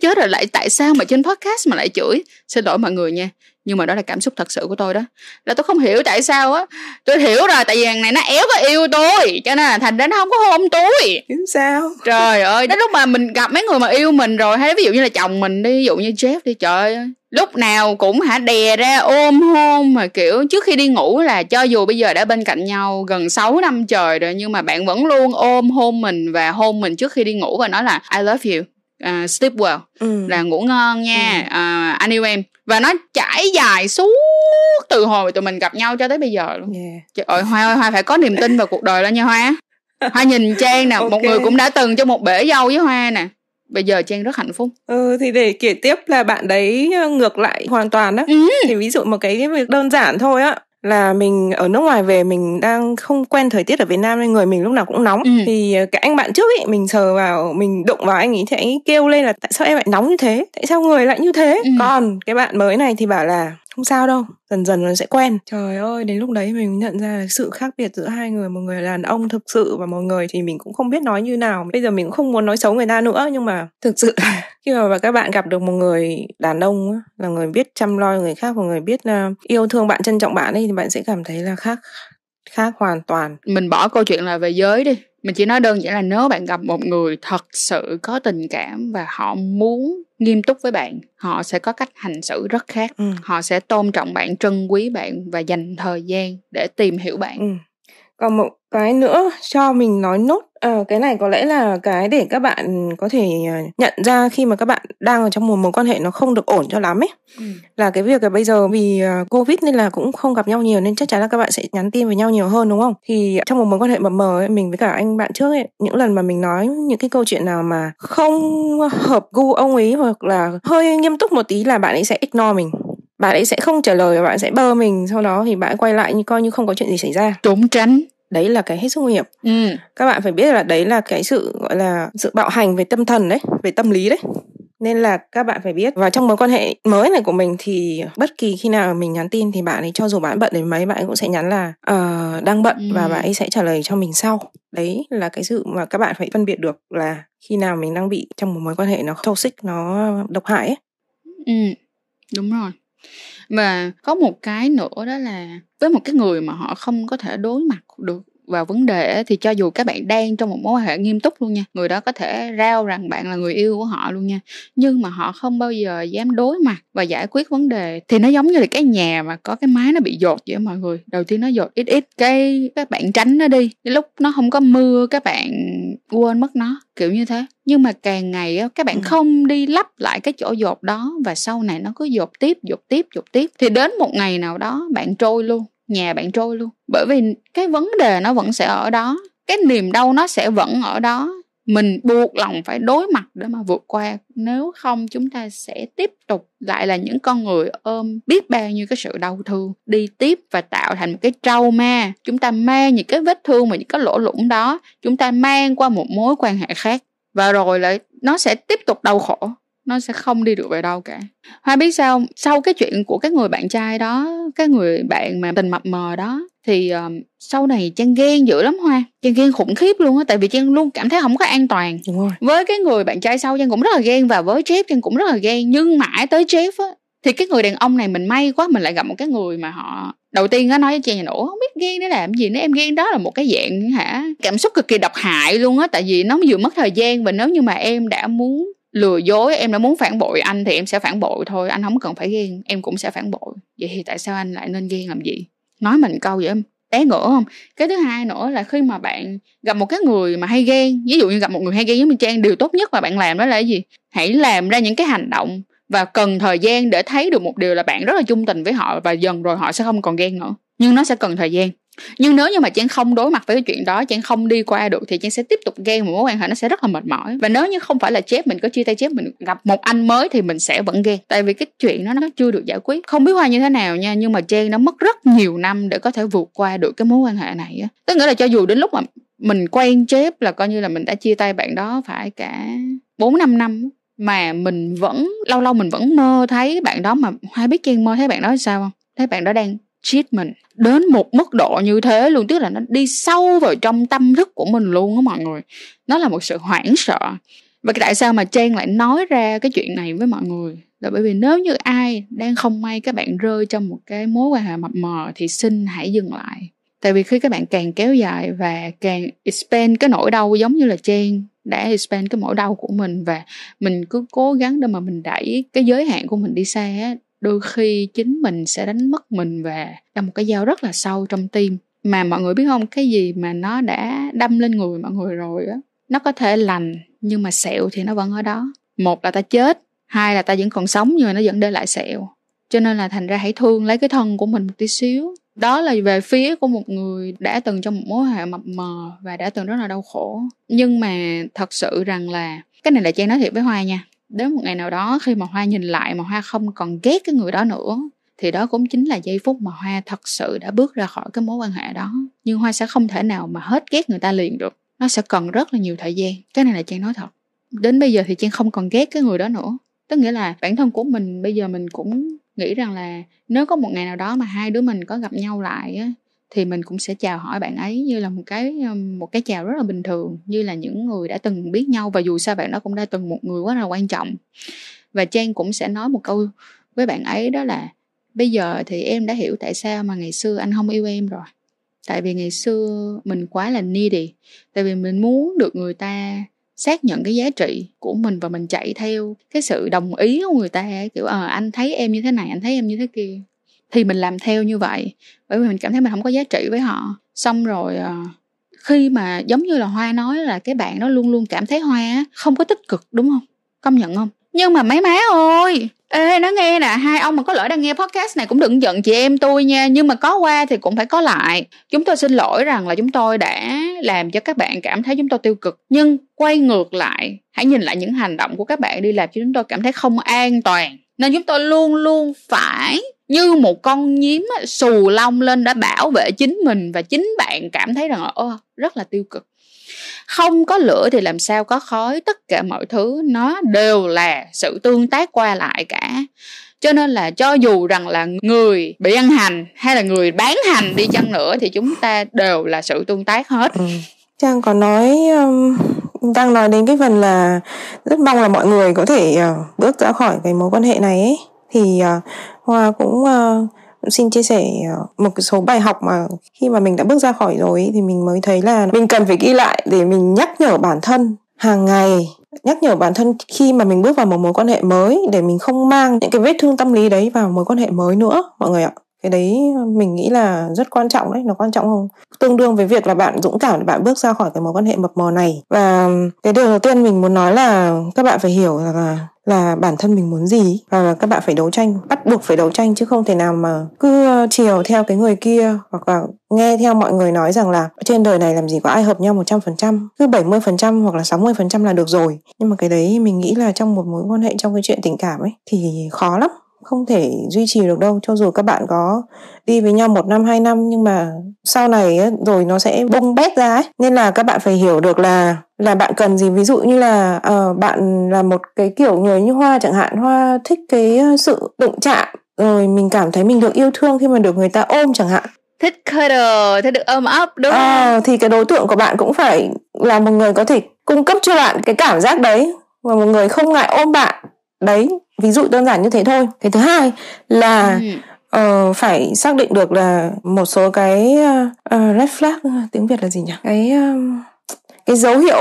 Chết rồi lại tại sao mà trên podcast mà lại chửi? Xin lỗi mọi người nha nhưng mà đó là cảm xúc thật sự của tôi đó. Là tôi không hiểu tại sao á tôi hiểu rồi tại vì thằng này nó éo có yêu tôi cho nên là thành ra nó không có hôn tôi. Sao? Trời ơi đến lúc mà mình gặp mấy người mà yêu mình rồi hay ví dụ như là chồng mình đi ví dụ như Jeff đi trời ơi lúc nào cũng hả đè ra ôm hôn mà kiểu trước khi đi ngủ là cho dù bây giờ đã bên cạnh nhau gần 6 năm trời rồi nhưng mà bạn vẫn luôn ôm hôn mình và hôn mình trước khi đi ngủ và nói là I love you. Uh, sleep well. Ừ. là ngủ ngon nha. Ừ. uh, anh yêu em và nó trải dài suốt từ hồi tụi mình gặp nhau cho tới bây giờ luôn yeah. trời ơi hoa ơi hoa phải có niềm tin vào cuộc đời đó nha hoa hoa nhìn trang nè okay. một người cũng đã từng cho một bể dâu với hoa nè bây giờ trang rất hạnh phúc ừ thì để kể tiếp là bạn đấy ờ, ngược lại hoàn toàn á ừ. thì ví dụ một cái việc đơn giản thôi á là mình ở nước ngoài về mình đang không quen thời tiết ở Việt Nam nên người mình lúc nào cũng nóng ừ. thì ờ, cái anh bạn trước ấy mình sờ vào mình đụng vào anh ấy thì anh ấy kêu lên là tại sao em lại nóng như thế tại sao người lại như thế ừ. còn cái bạn mới này thì bảo là không sao đâu, dần dần nó sẽ quen. Trời ơi, đến lúc đấy mình nhận ra sự khác biệt giữa hai người, một người là đàn ông thực sự và một người thì mình cũng không biết nói như nào. Bây giờ mình cũng không muốn nói xấu người ta nữa, nhưng mà thực sự khi mà các bạn gặp được một người đàn ông là người biết chăm lo người khác và người biết ờ, yêu thương bạn, trân trọng bạn ấy thì bạn sẽ cảm thấy là khác khác hoàn toàn mình bỏ câu chuyện là về giới đi mình chỉ nói đơn giản là nếu bạn gặp một người thật sự có tình cảm và họ muốn nghiêm túc với bạn họ sẽ có cách hành xử rất khác ừ. họ sẽ tôn trọng bạn trân quý bạn và dành thời gian để tìm hiểu bạn ừ. Còn một cái nữa cho mình nói nốt à, cái này có lẽ là cái để các bạn có thể ờ, nhận ra khi mà các bạn đang ở trong một mối quan hệ nó không được ổn cho lắm ấy. Ừ. là cái việc là bây giờ vì ờ, covid nên là cũng không gặp nhau nhiều nên chắc chắn là các bạn sẽ nhắn tin với nhau nhiều hơn đúng không? Thì trong một mối quan hệ mập mờ ấy mình với cả anh bạn trước ấy những lần mà mình nói những cái câu chuyện nào mà không hợp gu ông ấy hoặc là hơi nghiêm túc một tí là bạn ấy sẽ ignore mình. Bạn ấy sẽ không trả lời và bạn sẽ bơ mình sau đó thì bạn quay lại như coi như không có chuyện gì xảy ra. Trốn tránh đấy là cái hết sức nguy hiểm. Ừ. các bạn phải biết là đấy là cái sự gọi là sự bạo hành về tâm thần đấy về tâm lý đấy. Nên là các bạn phải biết. Và trong mối quan hệ mới này của mình thì bất kỳ khi nào mình nhắn tin thì bạn ấy cho dù bạn bận đến mấy bạn ấy cũng sẽ nhắn là uh, đang bận ừ. và bạn ấy sẽ trả lời cho mình sau. Đấy là cái sự mà các bạn phải phân biệt được là khi nào mình đang bị trong một mối quan hệ nó toxic nó độc hại ấy. Ừ đúng rồi. Và có một cái nữa đó là với một cái người mà họ không có thể đối mặt được vào vấn đề thì cho dù các bạn đang trong một mối quan hệ nghiêm túc luôn nha người đó có thể rao rằng bạn là người yêu của họ luôn nha nhưng mà họ không bao giờ dám đối mặt và giải quyết vấn đề. Thì nó giống như là cái nhà mà có cái mái nó bị dột vậy mọi người đầu tiên nó dột ít ít cái các bạn tránh nó đi lúc nó không có mưa các bạn quên mất nó kiểu như thế. Nhưng mà càng ngày các bạn ừ. không đi lắp lại cái chỗ dột đó và sau này nó cứ dột tiếp dột tiếp dột tiếp. Thì đến một ngày nào đó bạn trôi luôn nhà bạn trôi luôn. Bởi vì cái vấn đề nó vẫn sẽ ở đó. Cái niềm đau nó sẽ vẫn ở đó. Mình buộc lòng phải đối mặt để mà vượt qua. Nếu không, chúng ta sẽ tiếp tục lại là những con người ôm biết bao nhiêu cái sự đau thương. Đi tiếp và tạo thành một cái trauma. Chúng ta mang những cái vết thương và những cái lỗ lũng đó. Chúng ta mang qua một mối quan hệ khác. Và rồi lại nó sẽ tiếp tục đau khổ nó sẽ không đi được về đâu cả. Hoa biết sao sau cái chuyện của cái người bạn trai đó cái người bạn mà tình mập mờ đó thì uh, sau này trang ghen dữ lắm hoa. Trang ghen khủng khiếp luôn á tại vì trang luôn cảm thấy không có an toàn. Đúng rồi. với cái người bạn trai sau trang cũng rất là ghen và với jeff trang cũng rất là ghen. Nhưng mãi tới jeff á thì cái người đàn ông này mình may quá mình lại gặp một cái người mà họ đầu tiên nó nói với trang là ủa không biết ghen để làm gì nếu em ghen đó là một cái dạng hả? Cảm xúc cực kỳ độc hại luôn á tại vì nó vừa mất thời gian và nếu như mà em đã muốn lừa dối, em đã muốn phản bội anh thì em sẽ phản bội thôi, anh không cần phải ghen, em cũng sẽ phản bội. Vậy thì tại sao anh lại nên ghen làm gì? Nói mình câu vậy em, té ngửa không? Cái thứ hai nữa là khi mà bạn gặp một cái người mà hay ghen, ví dụ như gặp một người hay ghen với mình trang điều tốt nhất mà bạn làm đó là cái gì? Hãy làm ra những cái hành động và cần thời gian để thấy được một điều là bạn rất là chung tình với họ và dần rồi họ sẽ không còn ghen nữa. Nhưng nó sẽ cần thời gian nhưng nếu như mà trang không đối mặt với cái chuyện đó, trang không đi qua được thì trang sẽ tiếp tục ghen một mối quan hệ nó sẽ rất là mệt mỏi. Và nếu như không phải là chép, mình có chia tay chép, mình gặp một anh mới thì mình sẽ vẫn ghen. Tại vì cái chuyện đó nó chưa được giải quyết. Không biết hoa như thế nào nha, nhưng mà trang nó mất rất nhiều năm để có thể vượt qua được cái mối quan hệ này á. Tức nghĩa là cho dù đến lúc mà mình quen chép là coi như là mình đã chia tay bạn đó phải cả bốn năm năm mà mình vẫn, lâu lâu mình vẫn mơ thấy bạn đó mà hoa biết trang mơ thấy bạn đó sao không? Thấy bạn đó đang treatment mình đến một mức độ như thế luôn, tức là nó đi sâu vào trong tâm thức của mình luôn á mọi người. Nó là một sự hoảng sợ. Và tại sao mà trang lại nói ra cái chuyện này với mọi người? Là bởi vì nếu như ai đang không may các bạn rơi trong một cái mối quan hệ mập mờ thì xin hãy dừng lại. Tại vì khi các bạn càng kéo dài và càng expand cái nỗi đau giống như là trang đã expand cái nỗi đau của mình và mình cứ cố gắng để mà mình đẩy cái giới hạn của mình đi xa đôi khi chính mình sẽ đánh mất mình và đâm một cái dao rất là sâu trong tim. Mà mọi người biết không, cái gì mà nó đã đâm lên người mọi người rồi á, nó có thể lành nhưng mà sẹo thì nó vẫn ở đó. Một là ta chết, hai là ta vẫn còn sống nhưng mà nó vẫn để lại sẹo. Cho nên là thành ra hãy thương lấy cái thân của mình một tí xíu. Đó là về phía của một người đã từng trong một mối hệ mập mờ và đã từng rất là đau khổ. Nhưng mà thật sự rằng là cái này là trang nói thiệt với hoa nha đến một ngày nào đó, khi mà hoa nhìn lại mà hoa không còn ghét cái người đó nữa, thì đó cũng chính là giây phút mà hoa thật sự đã bước ra khỏi cái mối quan hệ đó. Nhưng hoa sẽ không thể nào mà hết ghét người ta liền được. Nó sẽ cần rất là nhiều thời gian. Cái này là trang nói thật. Đến bây giờ thì trang không còn ghét cái người đó nữa. Tức nghĩa là bản thân của mình, bây giờ mình cũng nghĩ rằng là nếu có một ngày nào đó mà hai đứa mình có gặp nhau lại á thì mình cũng sẽ chào hỏi bạn ấy như là một cái một cái chào rất là bình thường như là những người đã từng biết nhau và dù sao bạn đó cũng đã từng một người quá là quan trọng. Và trang cũng sẽ nói một câu với bạn ấy đó là bây giờ thì em đã hiểu tại sao mà ngày xưa anh không yêu em rồi. Tại vì ngày xưa mình quá là needy. Tại vì mình muốn được người ta xác nhận cái giá trị của mình và mình chạy theo cái sự đồng ý của người ta kiểu ờ à, anh thấy em như thế này anh thấy em như thế kia thì mình làm theo như vậy. Bởi vì mình cảm thấy mình không có giá trị với họ. Xong rồi ờ, khi mà giống như là hoa nói là cái bạn nó luôn luôn cảm thấy hoa không có tích cực, đúng không? Công nhận không? Nhưng mà mấy má ơi! Ê, nó nghe nè, hai ông mà có lỗi đang nghe podcast này cũng đừng giận chị em tôi nha. Nhưng mà có qua thì cũng phải có lại. Chúng tôi xin lỗi rằng là chúng tôi đã làm cho các bạn cảm thấy chúng tôi tiêu cực. Nhưng quay ngược lại, hãy nhìn lại những hành động của các bạn đi làm cho chúng tôi cảm thấy không an toàn. Nên chúng tôi luôn luôn phải như một con nhím xù lông lên đã bảo vệ chính mình và chính bạn cảm thấy rằng ô rất là tiêu cực. Không có lửa thì làm sao có khói tất cả mọi thứ nó đều là sự tương tác qua lại cả. Cho nên là cho dù rằng là người bị ăn hành hay là người bán hành đi chăng nữa thì chúng ta đều là sự tương tác hết. Ừ. trang có nói um, đang nói đến cái phần là rất mong là mọi người có thể uh, bước ra khỏi cái mối quan hệ này ấy. Thì uh, hoa cũng uh, xin chia sẻ ờ, một số bài học mà khi mà mình đã bước ra khỏi rồi thì mình mới thấy là mình cần phải ghi lại để mình nhắc nhở bản thân. Hàng ngày nhắc nhở bản thân khi mà mình bước vào một mối quan hệ mới để mình không mang những cái vết thương tâm lý đấy vào mối quan hệ mới nữa mọi người ạ. Cái đấy ờ, mình nghĩ là rất quan trọng đấy nó quan trọng không? Tương đương với việc là bạn dũng cảm để bạn bước ra khỏi cái mối quan hệ mập mờ này. Và cái điều đầu tiên mình muốn nói là các bạn phải hiểu là là bản thân mình muốn gì và các bạn phải đấu tranh, bắt buộc phải đấu tranh chứ không thể nào mà cứ chiều theo cái người kia hoặc là nghe theo mọi người nói rằng là trên đời này làm gì có ai hợp nhau 100% cứ 70% hoặc là 60% là được rồi. Nhưng mà cái đấy mình nghĩ là trong một mối quan hệ trong cái chuyện tình cảm ấy thì khó lắm không thể duy trì được đâu. Cho dù các bạn có đi với nhau một năm hai năm nhưng mà sau này ấy, rồi nó sẽ bung bét ra ấy. Nên là các bạn phải hiểu được là là bạn cần gì. Ví dụ như là uh, bạn là một cái kiểu người như hoa chẳng hạn. Hoa thích cái sự đụng chạm rồi mình cảm thấy mình được yêu thương khi mà được người ta ôm chẳng hạn. Thích cuddle thích được ôm ấp đúng không? à, thì cái đối tượng của bạn cũng phải là một người có thể cung cấp cho bạn cái cảm giác đấy. Và một người không ngại ôm bạn đấy ví dụ đơn giản như thế thôi. Cái thứ hai là ừ. uh, phải xác định được là một số cái uh, red flag tiếng việt là gì nhỉ? Cái uh, cái dấu hiệu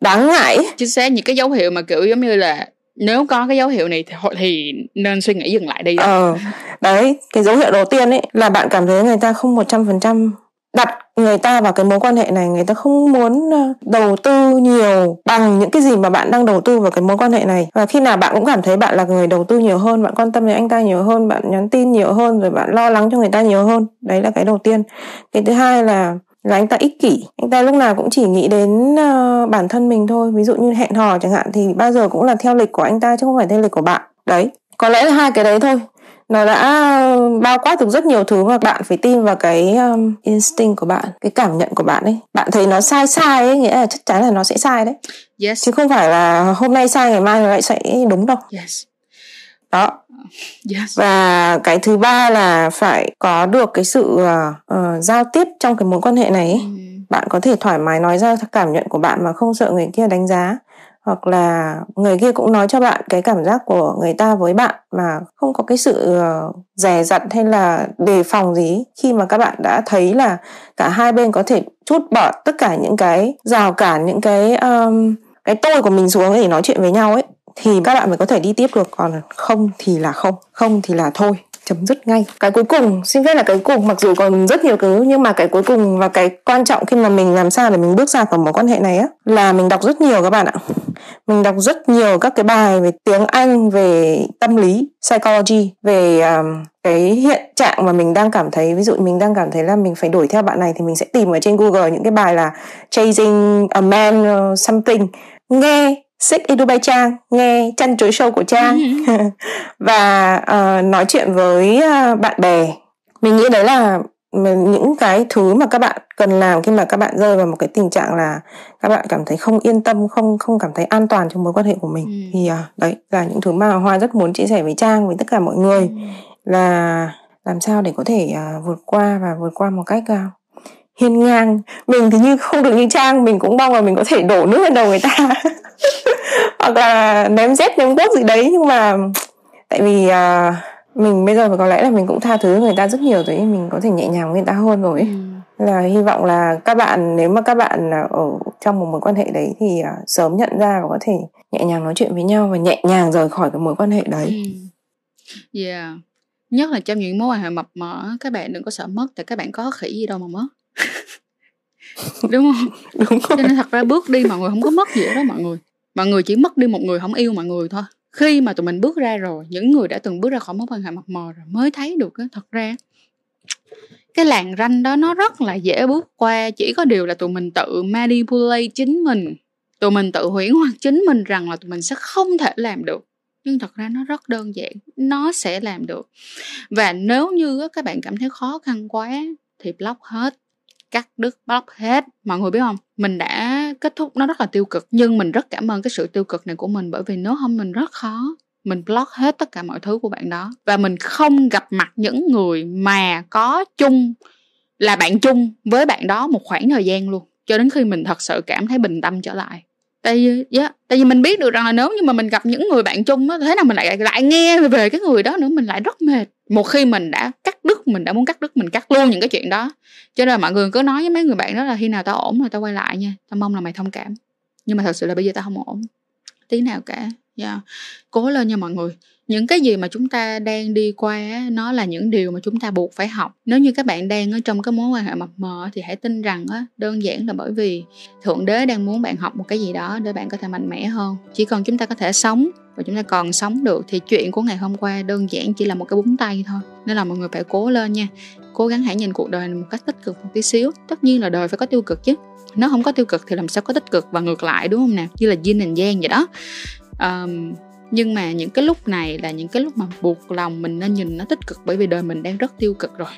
đáng ngại chính xác những cái dấu hiệu mà kiểu giống như là nếu có cái dấu hiệu này thì, thì nên suy nghĩ dừng lại đi ờ đấy cái dấu hiệu đầu tiên ấy là bạn cảm thấy người ta không một trăm phần trăm đặt người ta vào cái mối quan hệ này người ta không muốn ờ, đầu tư nhiều bằng những cái gì mà bạn đang đầu tư vào cái mối quan hệ này. Và khi nào bạn cũng cảm thấy bạn là người đầu tư nhiều hơn bạn quan tâm đến anh ta nhiều hơn bạn nhắn tin nhiều hơn rồi bạn lo lắng cho người ta nhiều hơn đấy là cái đầu tiên. Cái thứ hai là là anh ta ích kỷ. Anh ta lúc nào cũng chỉ nghĩ đến uh, bản thân mình thôi. Ví dụ như hẹn hò chẳng hạn thì bao giờ cũng là theo lịch của anh ta chứ không phải theo lịch của bạn. Đấy có lẽ là hai cái đấy thôi nó đã bao quát được rất nhiều thứ mà bạn phải tin vào cái um, instinct của bạn cái cảm nhận của bạn ấy bạn thấy nó sai sai ấy nghĩa là chắc chắn là nó sẽ sai đấy yes. chứ không phải là hôm nay sai ngày mai nó lại sẽ đúng đâu yes. đó yes. và cái thứ ba là phải có được cái sự uh, uh, giao tiếp trong cái mối quan hệ này ấy. Mm. bạn có thể thoải mái nói ra cảm nhận của bạn mà không sợ người kia đánh giá hoặc là người kia cũng nói cho bạn cái cảm giác của người ta với bạn mà không có cái sự ờ, dè dặt hay là đề phòng gì khi mà các bạn đã thấy là cả hai bên có thể chút bỏ tất cả những cái rào cản những cái um, cái tôi của mình xuống để nói chuyện với nhau ấy thì các bạn mới có thể đi tiếp được. Còn không thì là không không thì là thôi chấm dứt ngay. Cái cuối cùng xin phép là cái cuối cùng mặc dù còn rất nhiều thứ nhưng mà cái cuối cùng và cái quan trọng khi mà mình làm sao để mình bước ra khỏi mối quan hệ này á là mình đọc rất nhiều các bạn ạ. Mình đọc rất nhiều các cái bài về tiếng anh về tâm lý psychology về um, cái hiện trạng mà mình đang cảm thấy. Ví dụ mình đang cảm thấy là mình phải đuổi theo bạn này thì mình sẽ tìm ở trên google những cái bài là chasing a man uh, something. Nghe Sick Edu by Trang nghe chăn chối show của Trang. Và uh, nói chuyện với uh, bạn bè. Mình nghĩ đấy là những cái thứ mà các bạn cần làm khi mà các bạn rơi vào một cái tình trạng là các bạn cảm thấy không yên tâm không không cảm thấy an toàn trong mối quan hệ của mình. Ừ. thì uh, đấy là những thứ mà hoa rất muốn chia sẻ với trang với tất cả mọi người. Ừ. là làm sao để có thể uh, vượt qua và vượt qua một cách uh, hiên ngang. Mình thì như không được như trang mình cũng mong là mình có thể đổ nước lên đầu người ta hoặc là ném dép ném quốc gì đấy nhưng mà tại vì uh, mình bây giờ có lẽ là mình cũng tha thứ người ta rất nhiều rồi mình có thể nhẹ nhàng với người ta hơn rồi ấy. Ừ. là hy vọng là các bạn nếu mà các bạn ở trong một mối quan hệ đấy thì uh, sớm nhận ra và có thể nhẹ nhàng nói chuyện với nhau và nhẹ nhàng rời khỏi cái mối quan hệ đấy ừ. yeah nhất là trong những mối quan hệ mập mờ các bạn đừng có sợ mất tại các bạn có khỉ gì đâu mà mất đúng không đúng rồi. cho nên thật ra bước đi mọi người không có mất gì đó mọi người mọi người chỉ mất đi một người không yêu mọi người thôi. Khi mà tụi mình bước ra rồi, những người đã từng bước ra khỏi mối quan hệ mập mờ rồi mới thấy được á, thật ra, cái làn ranh đó nó rất là dễ bước qua, chỉ có điều là tụi mình tự manipulate chính mình. Tụi mình tự huyễn hoặc chính mình rằng là tụi mình sẽ không thể làm được. Nhưng thật ra nó rất đơn giản, nó sẽ làm được. Và nếu như các bạn cảm thấy khó khăn quá, thì block hết, cắt đứt, block hết. Mọi người biết không? Mình đã kết thúc nó rất là tiêu cực. Nhưng mình rất cảm ơn cái sự tiêu cực này của mình bởi vì nếu không mình rất khó. Mình block hết tất cả mọi thứ của bạn đó. Và mình không gặp mặt những người mà có chung là bạn chung với bạn đó một khoảng thời gian luôn. Cho đến khi mình thật sự cảm thấy bình tâm trở lại. Tại vì yeah, tại vì mình biết được rằng là nếu như mà mình gặp những người bạn chung á thế nào mình lại lại nghe về cái người đó nữa mình lại rất mệt một khi mình đã cắt đứt, mình đã muốn cắt đứt, mình cắt luôn những cái chuyện đó. Cho nên là mọi người cứ nói với mấy người bạn đó là khi nào tao ổn rồi tao quay lại nha, tao mong là mày thông cảm. Nhưng mà thật sự là bây giờ tao không ổn. Tí nào cả yeah. Cố lên nha mọi người. Những cái gì mà chúng ta đang đi qua nó là những điều mà chúng ta buộc phải học. Nếu như các bạn đang ở trong cái mối quan hệ mập mờ thì hãy tin rằng á, đơn giản là bởi vì thượng đế đang muốn bạn học một cái gì đó để bạn có thể mạnh mẽ hơn. Chỉ cần chúng ta có thể sống và chúng ta còn sống được thì chuyện của ngày hôm qua đơn giản chỉ là một cái búng tay thôi. Nên là mọi người phải cố lên nha. Cố gắng hãy nhìn cuộc đời này một cách tích cực một tí xíu. Tất nhiên là đời phải có tiêu cực chứ. Nếu không có tiêu cực thì làm sao có tích cực và ngược lại, đúng không nào như là yin and yang vậy đó um, nhưng mà những cái lúc này là những cái lúc mà buộc lòng mình nên nhìn nó tích cực bởi vì đời mình đang rất tiêu cực rồi.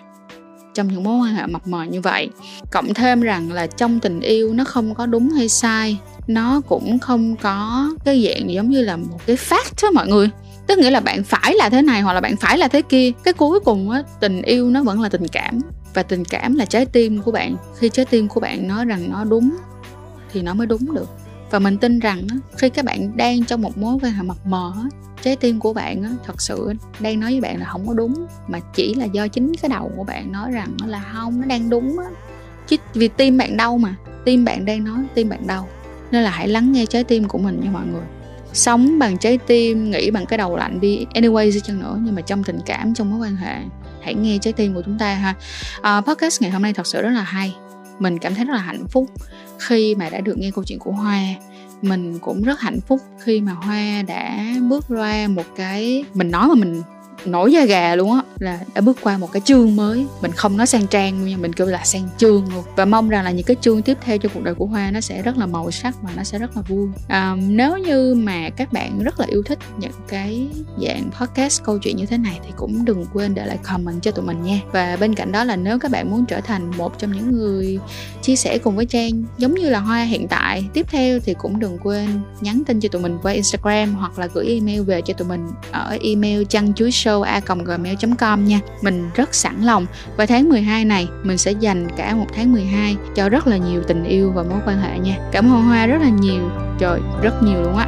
Trong những mối quan hệ mập mờ như vậy cộng thêm rằng là trong tình yêu nó không có đúng hay sai nó cũng không có cái dạng giống như là một cái fact đó mọi người. Tức nghĩa là bạn phải là thế này hoặc là bạn phải là thế kia. Cái cuối cùng á tình yêu nó vẫn là tình cảm. Và tình cảm là trái tim của bạn. Khi trái tim của bạn nói rằng nó đúng thì nó mới đúng được và mình tin rằng khi các bạn đang trong một mối quan hệ mập mờ trái tim của bạn thật sự đang nói với bạn là không có đúng mà chỉ là do chính cái đầu của bạn nói rằng là không nó đang đúng chứ vì tim bạn đau mà tim bạn đang nói tim bạn đau. Nên là hãy lắng nghe trái tim của mình nha mọi người. Sống bằng trái tim nghĩ bằng cái đầu lạnh đi anyway gì chăng nữa nhưng mà trong tình cảm trong mối quan hệ hãy nghe trái tim của chúng ta ha. Uh, podcast ngày hôm nay thật sự rất là hay mình cảm thấy rất là hạnh phúc khi mà đã được nghe câu chuyện của hoa. Mình cũng rất hạnh phúc khi mà hoa đã bước ra một cái, mình nói mà mình nổi da gà luôn á là đã bước qua một cái chương mới. Mình không nói sang trang nhưng mình kêu là sang chương luôn. Và mong rằng là những cái chương tiếp theo cho cuộc đời của hoa nó sẽ rất là màu sắc và nó sẽ rất là vui. À, nếu như mà các bạn rất là yêu thích những cái dạng podcast câu chuyện như thế này thì cũng đừng quên để lại comment cho tụi mình nha. Và bên cạnh đó là nếu các bạn muốn trở thành một trong những người chia sẻ cùng với trang giống như là hoa hiện tại tiếp theo thì cũng đừng quên nhắn tin cho tụi mình qua instagram hoặc là gửi email về cho tụi mình ở email chăn chuối show show.gmail.com nha. Mình rất sẵn lòng. Và tháng 12 này mình sẽ dành cả một tháng 12 cho rất là nhiều tình yêu và mối quan hệ nha. Cảm ơn Hoa rất là nhiều. Trời, rất nhiều luôn á.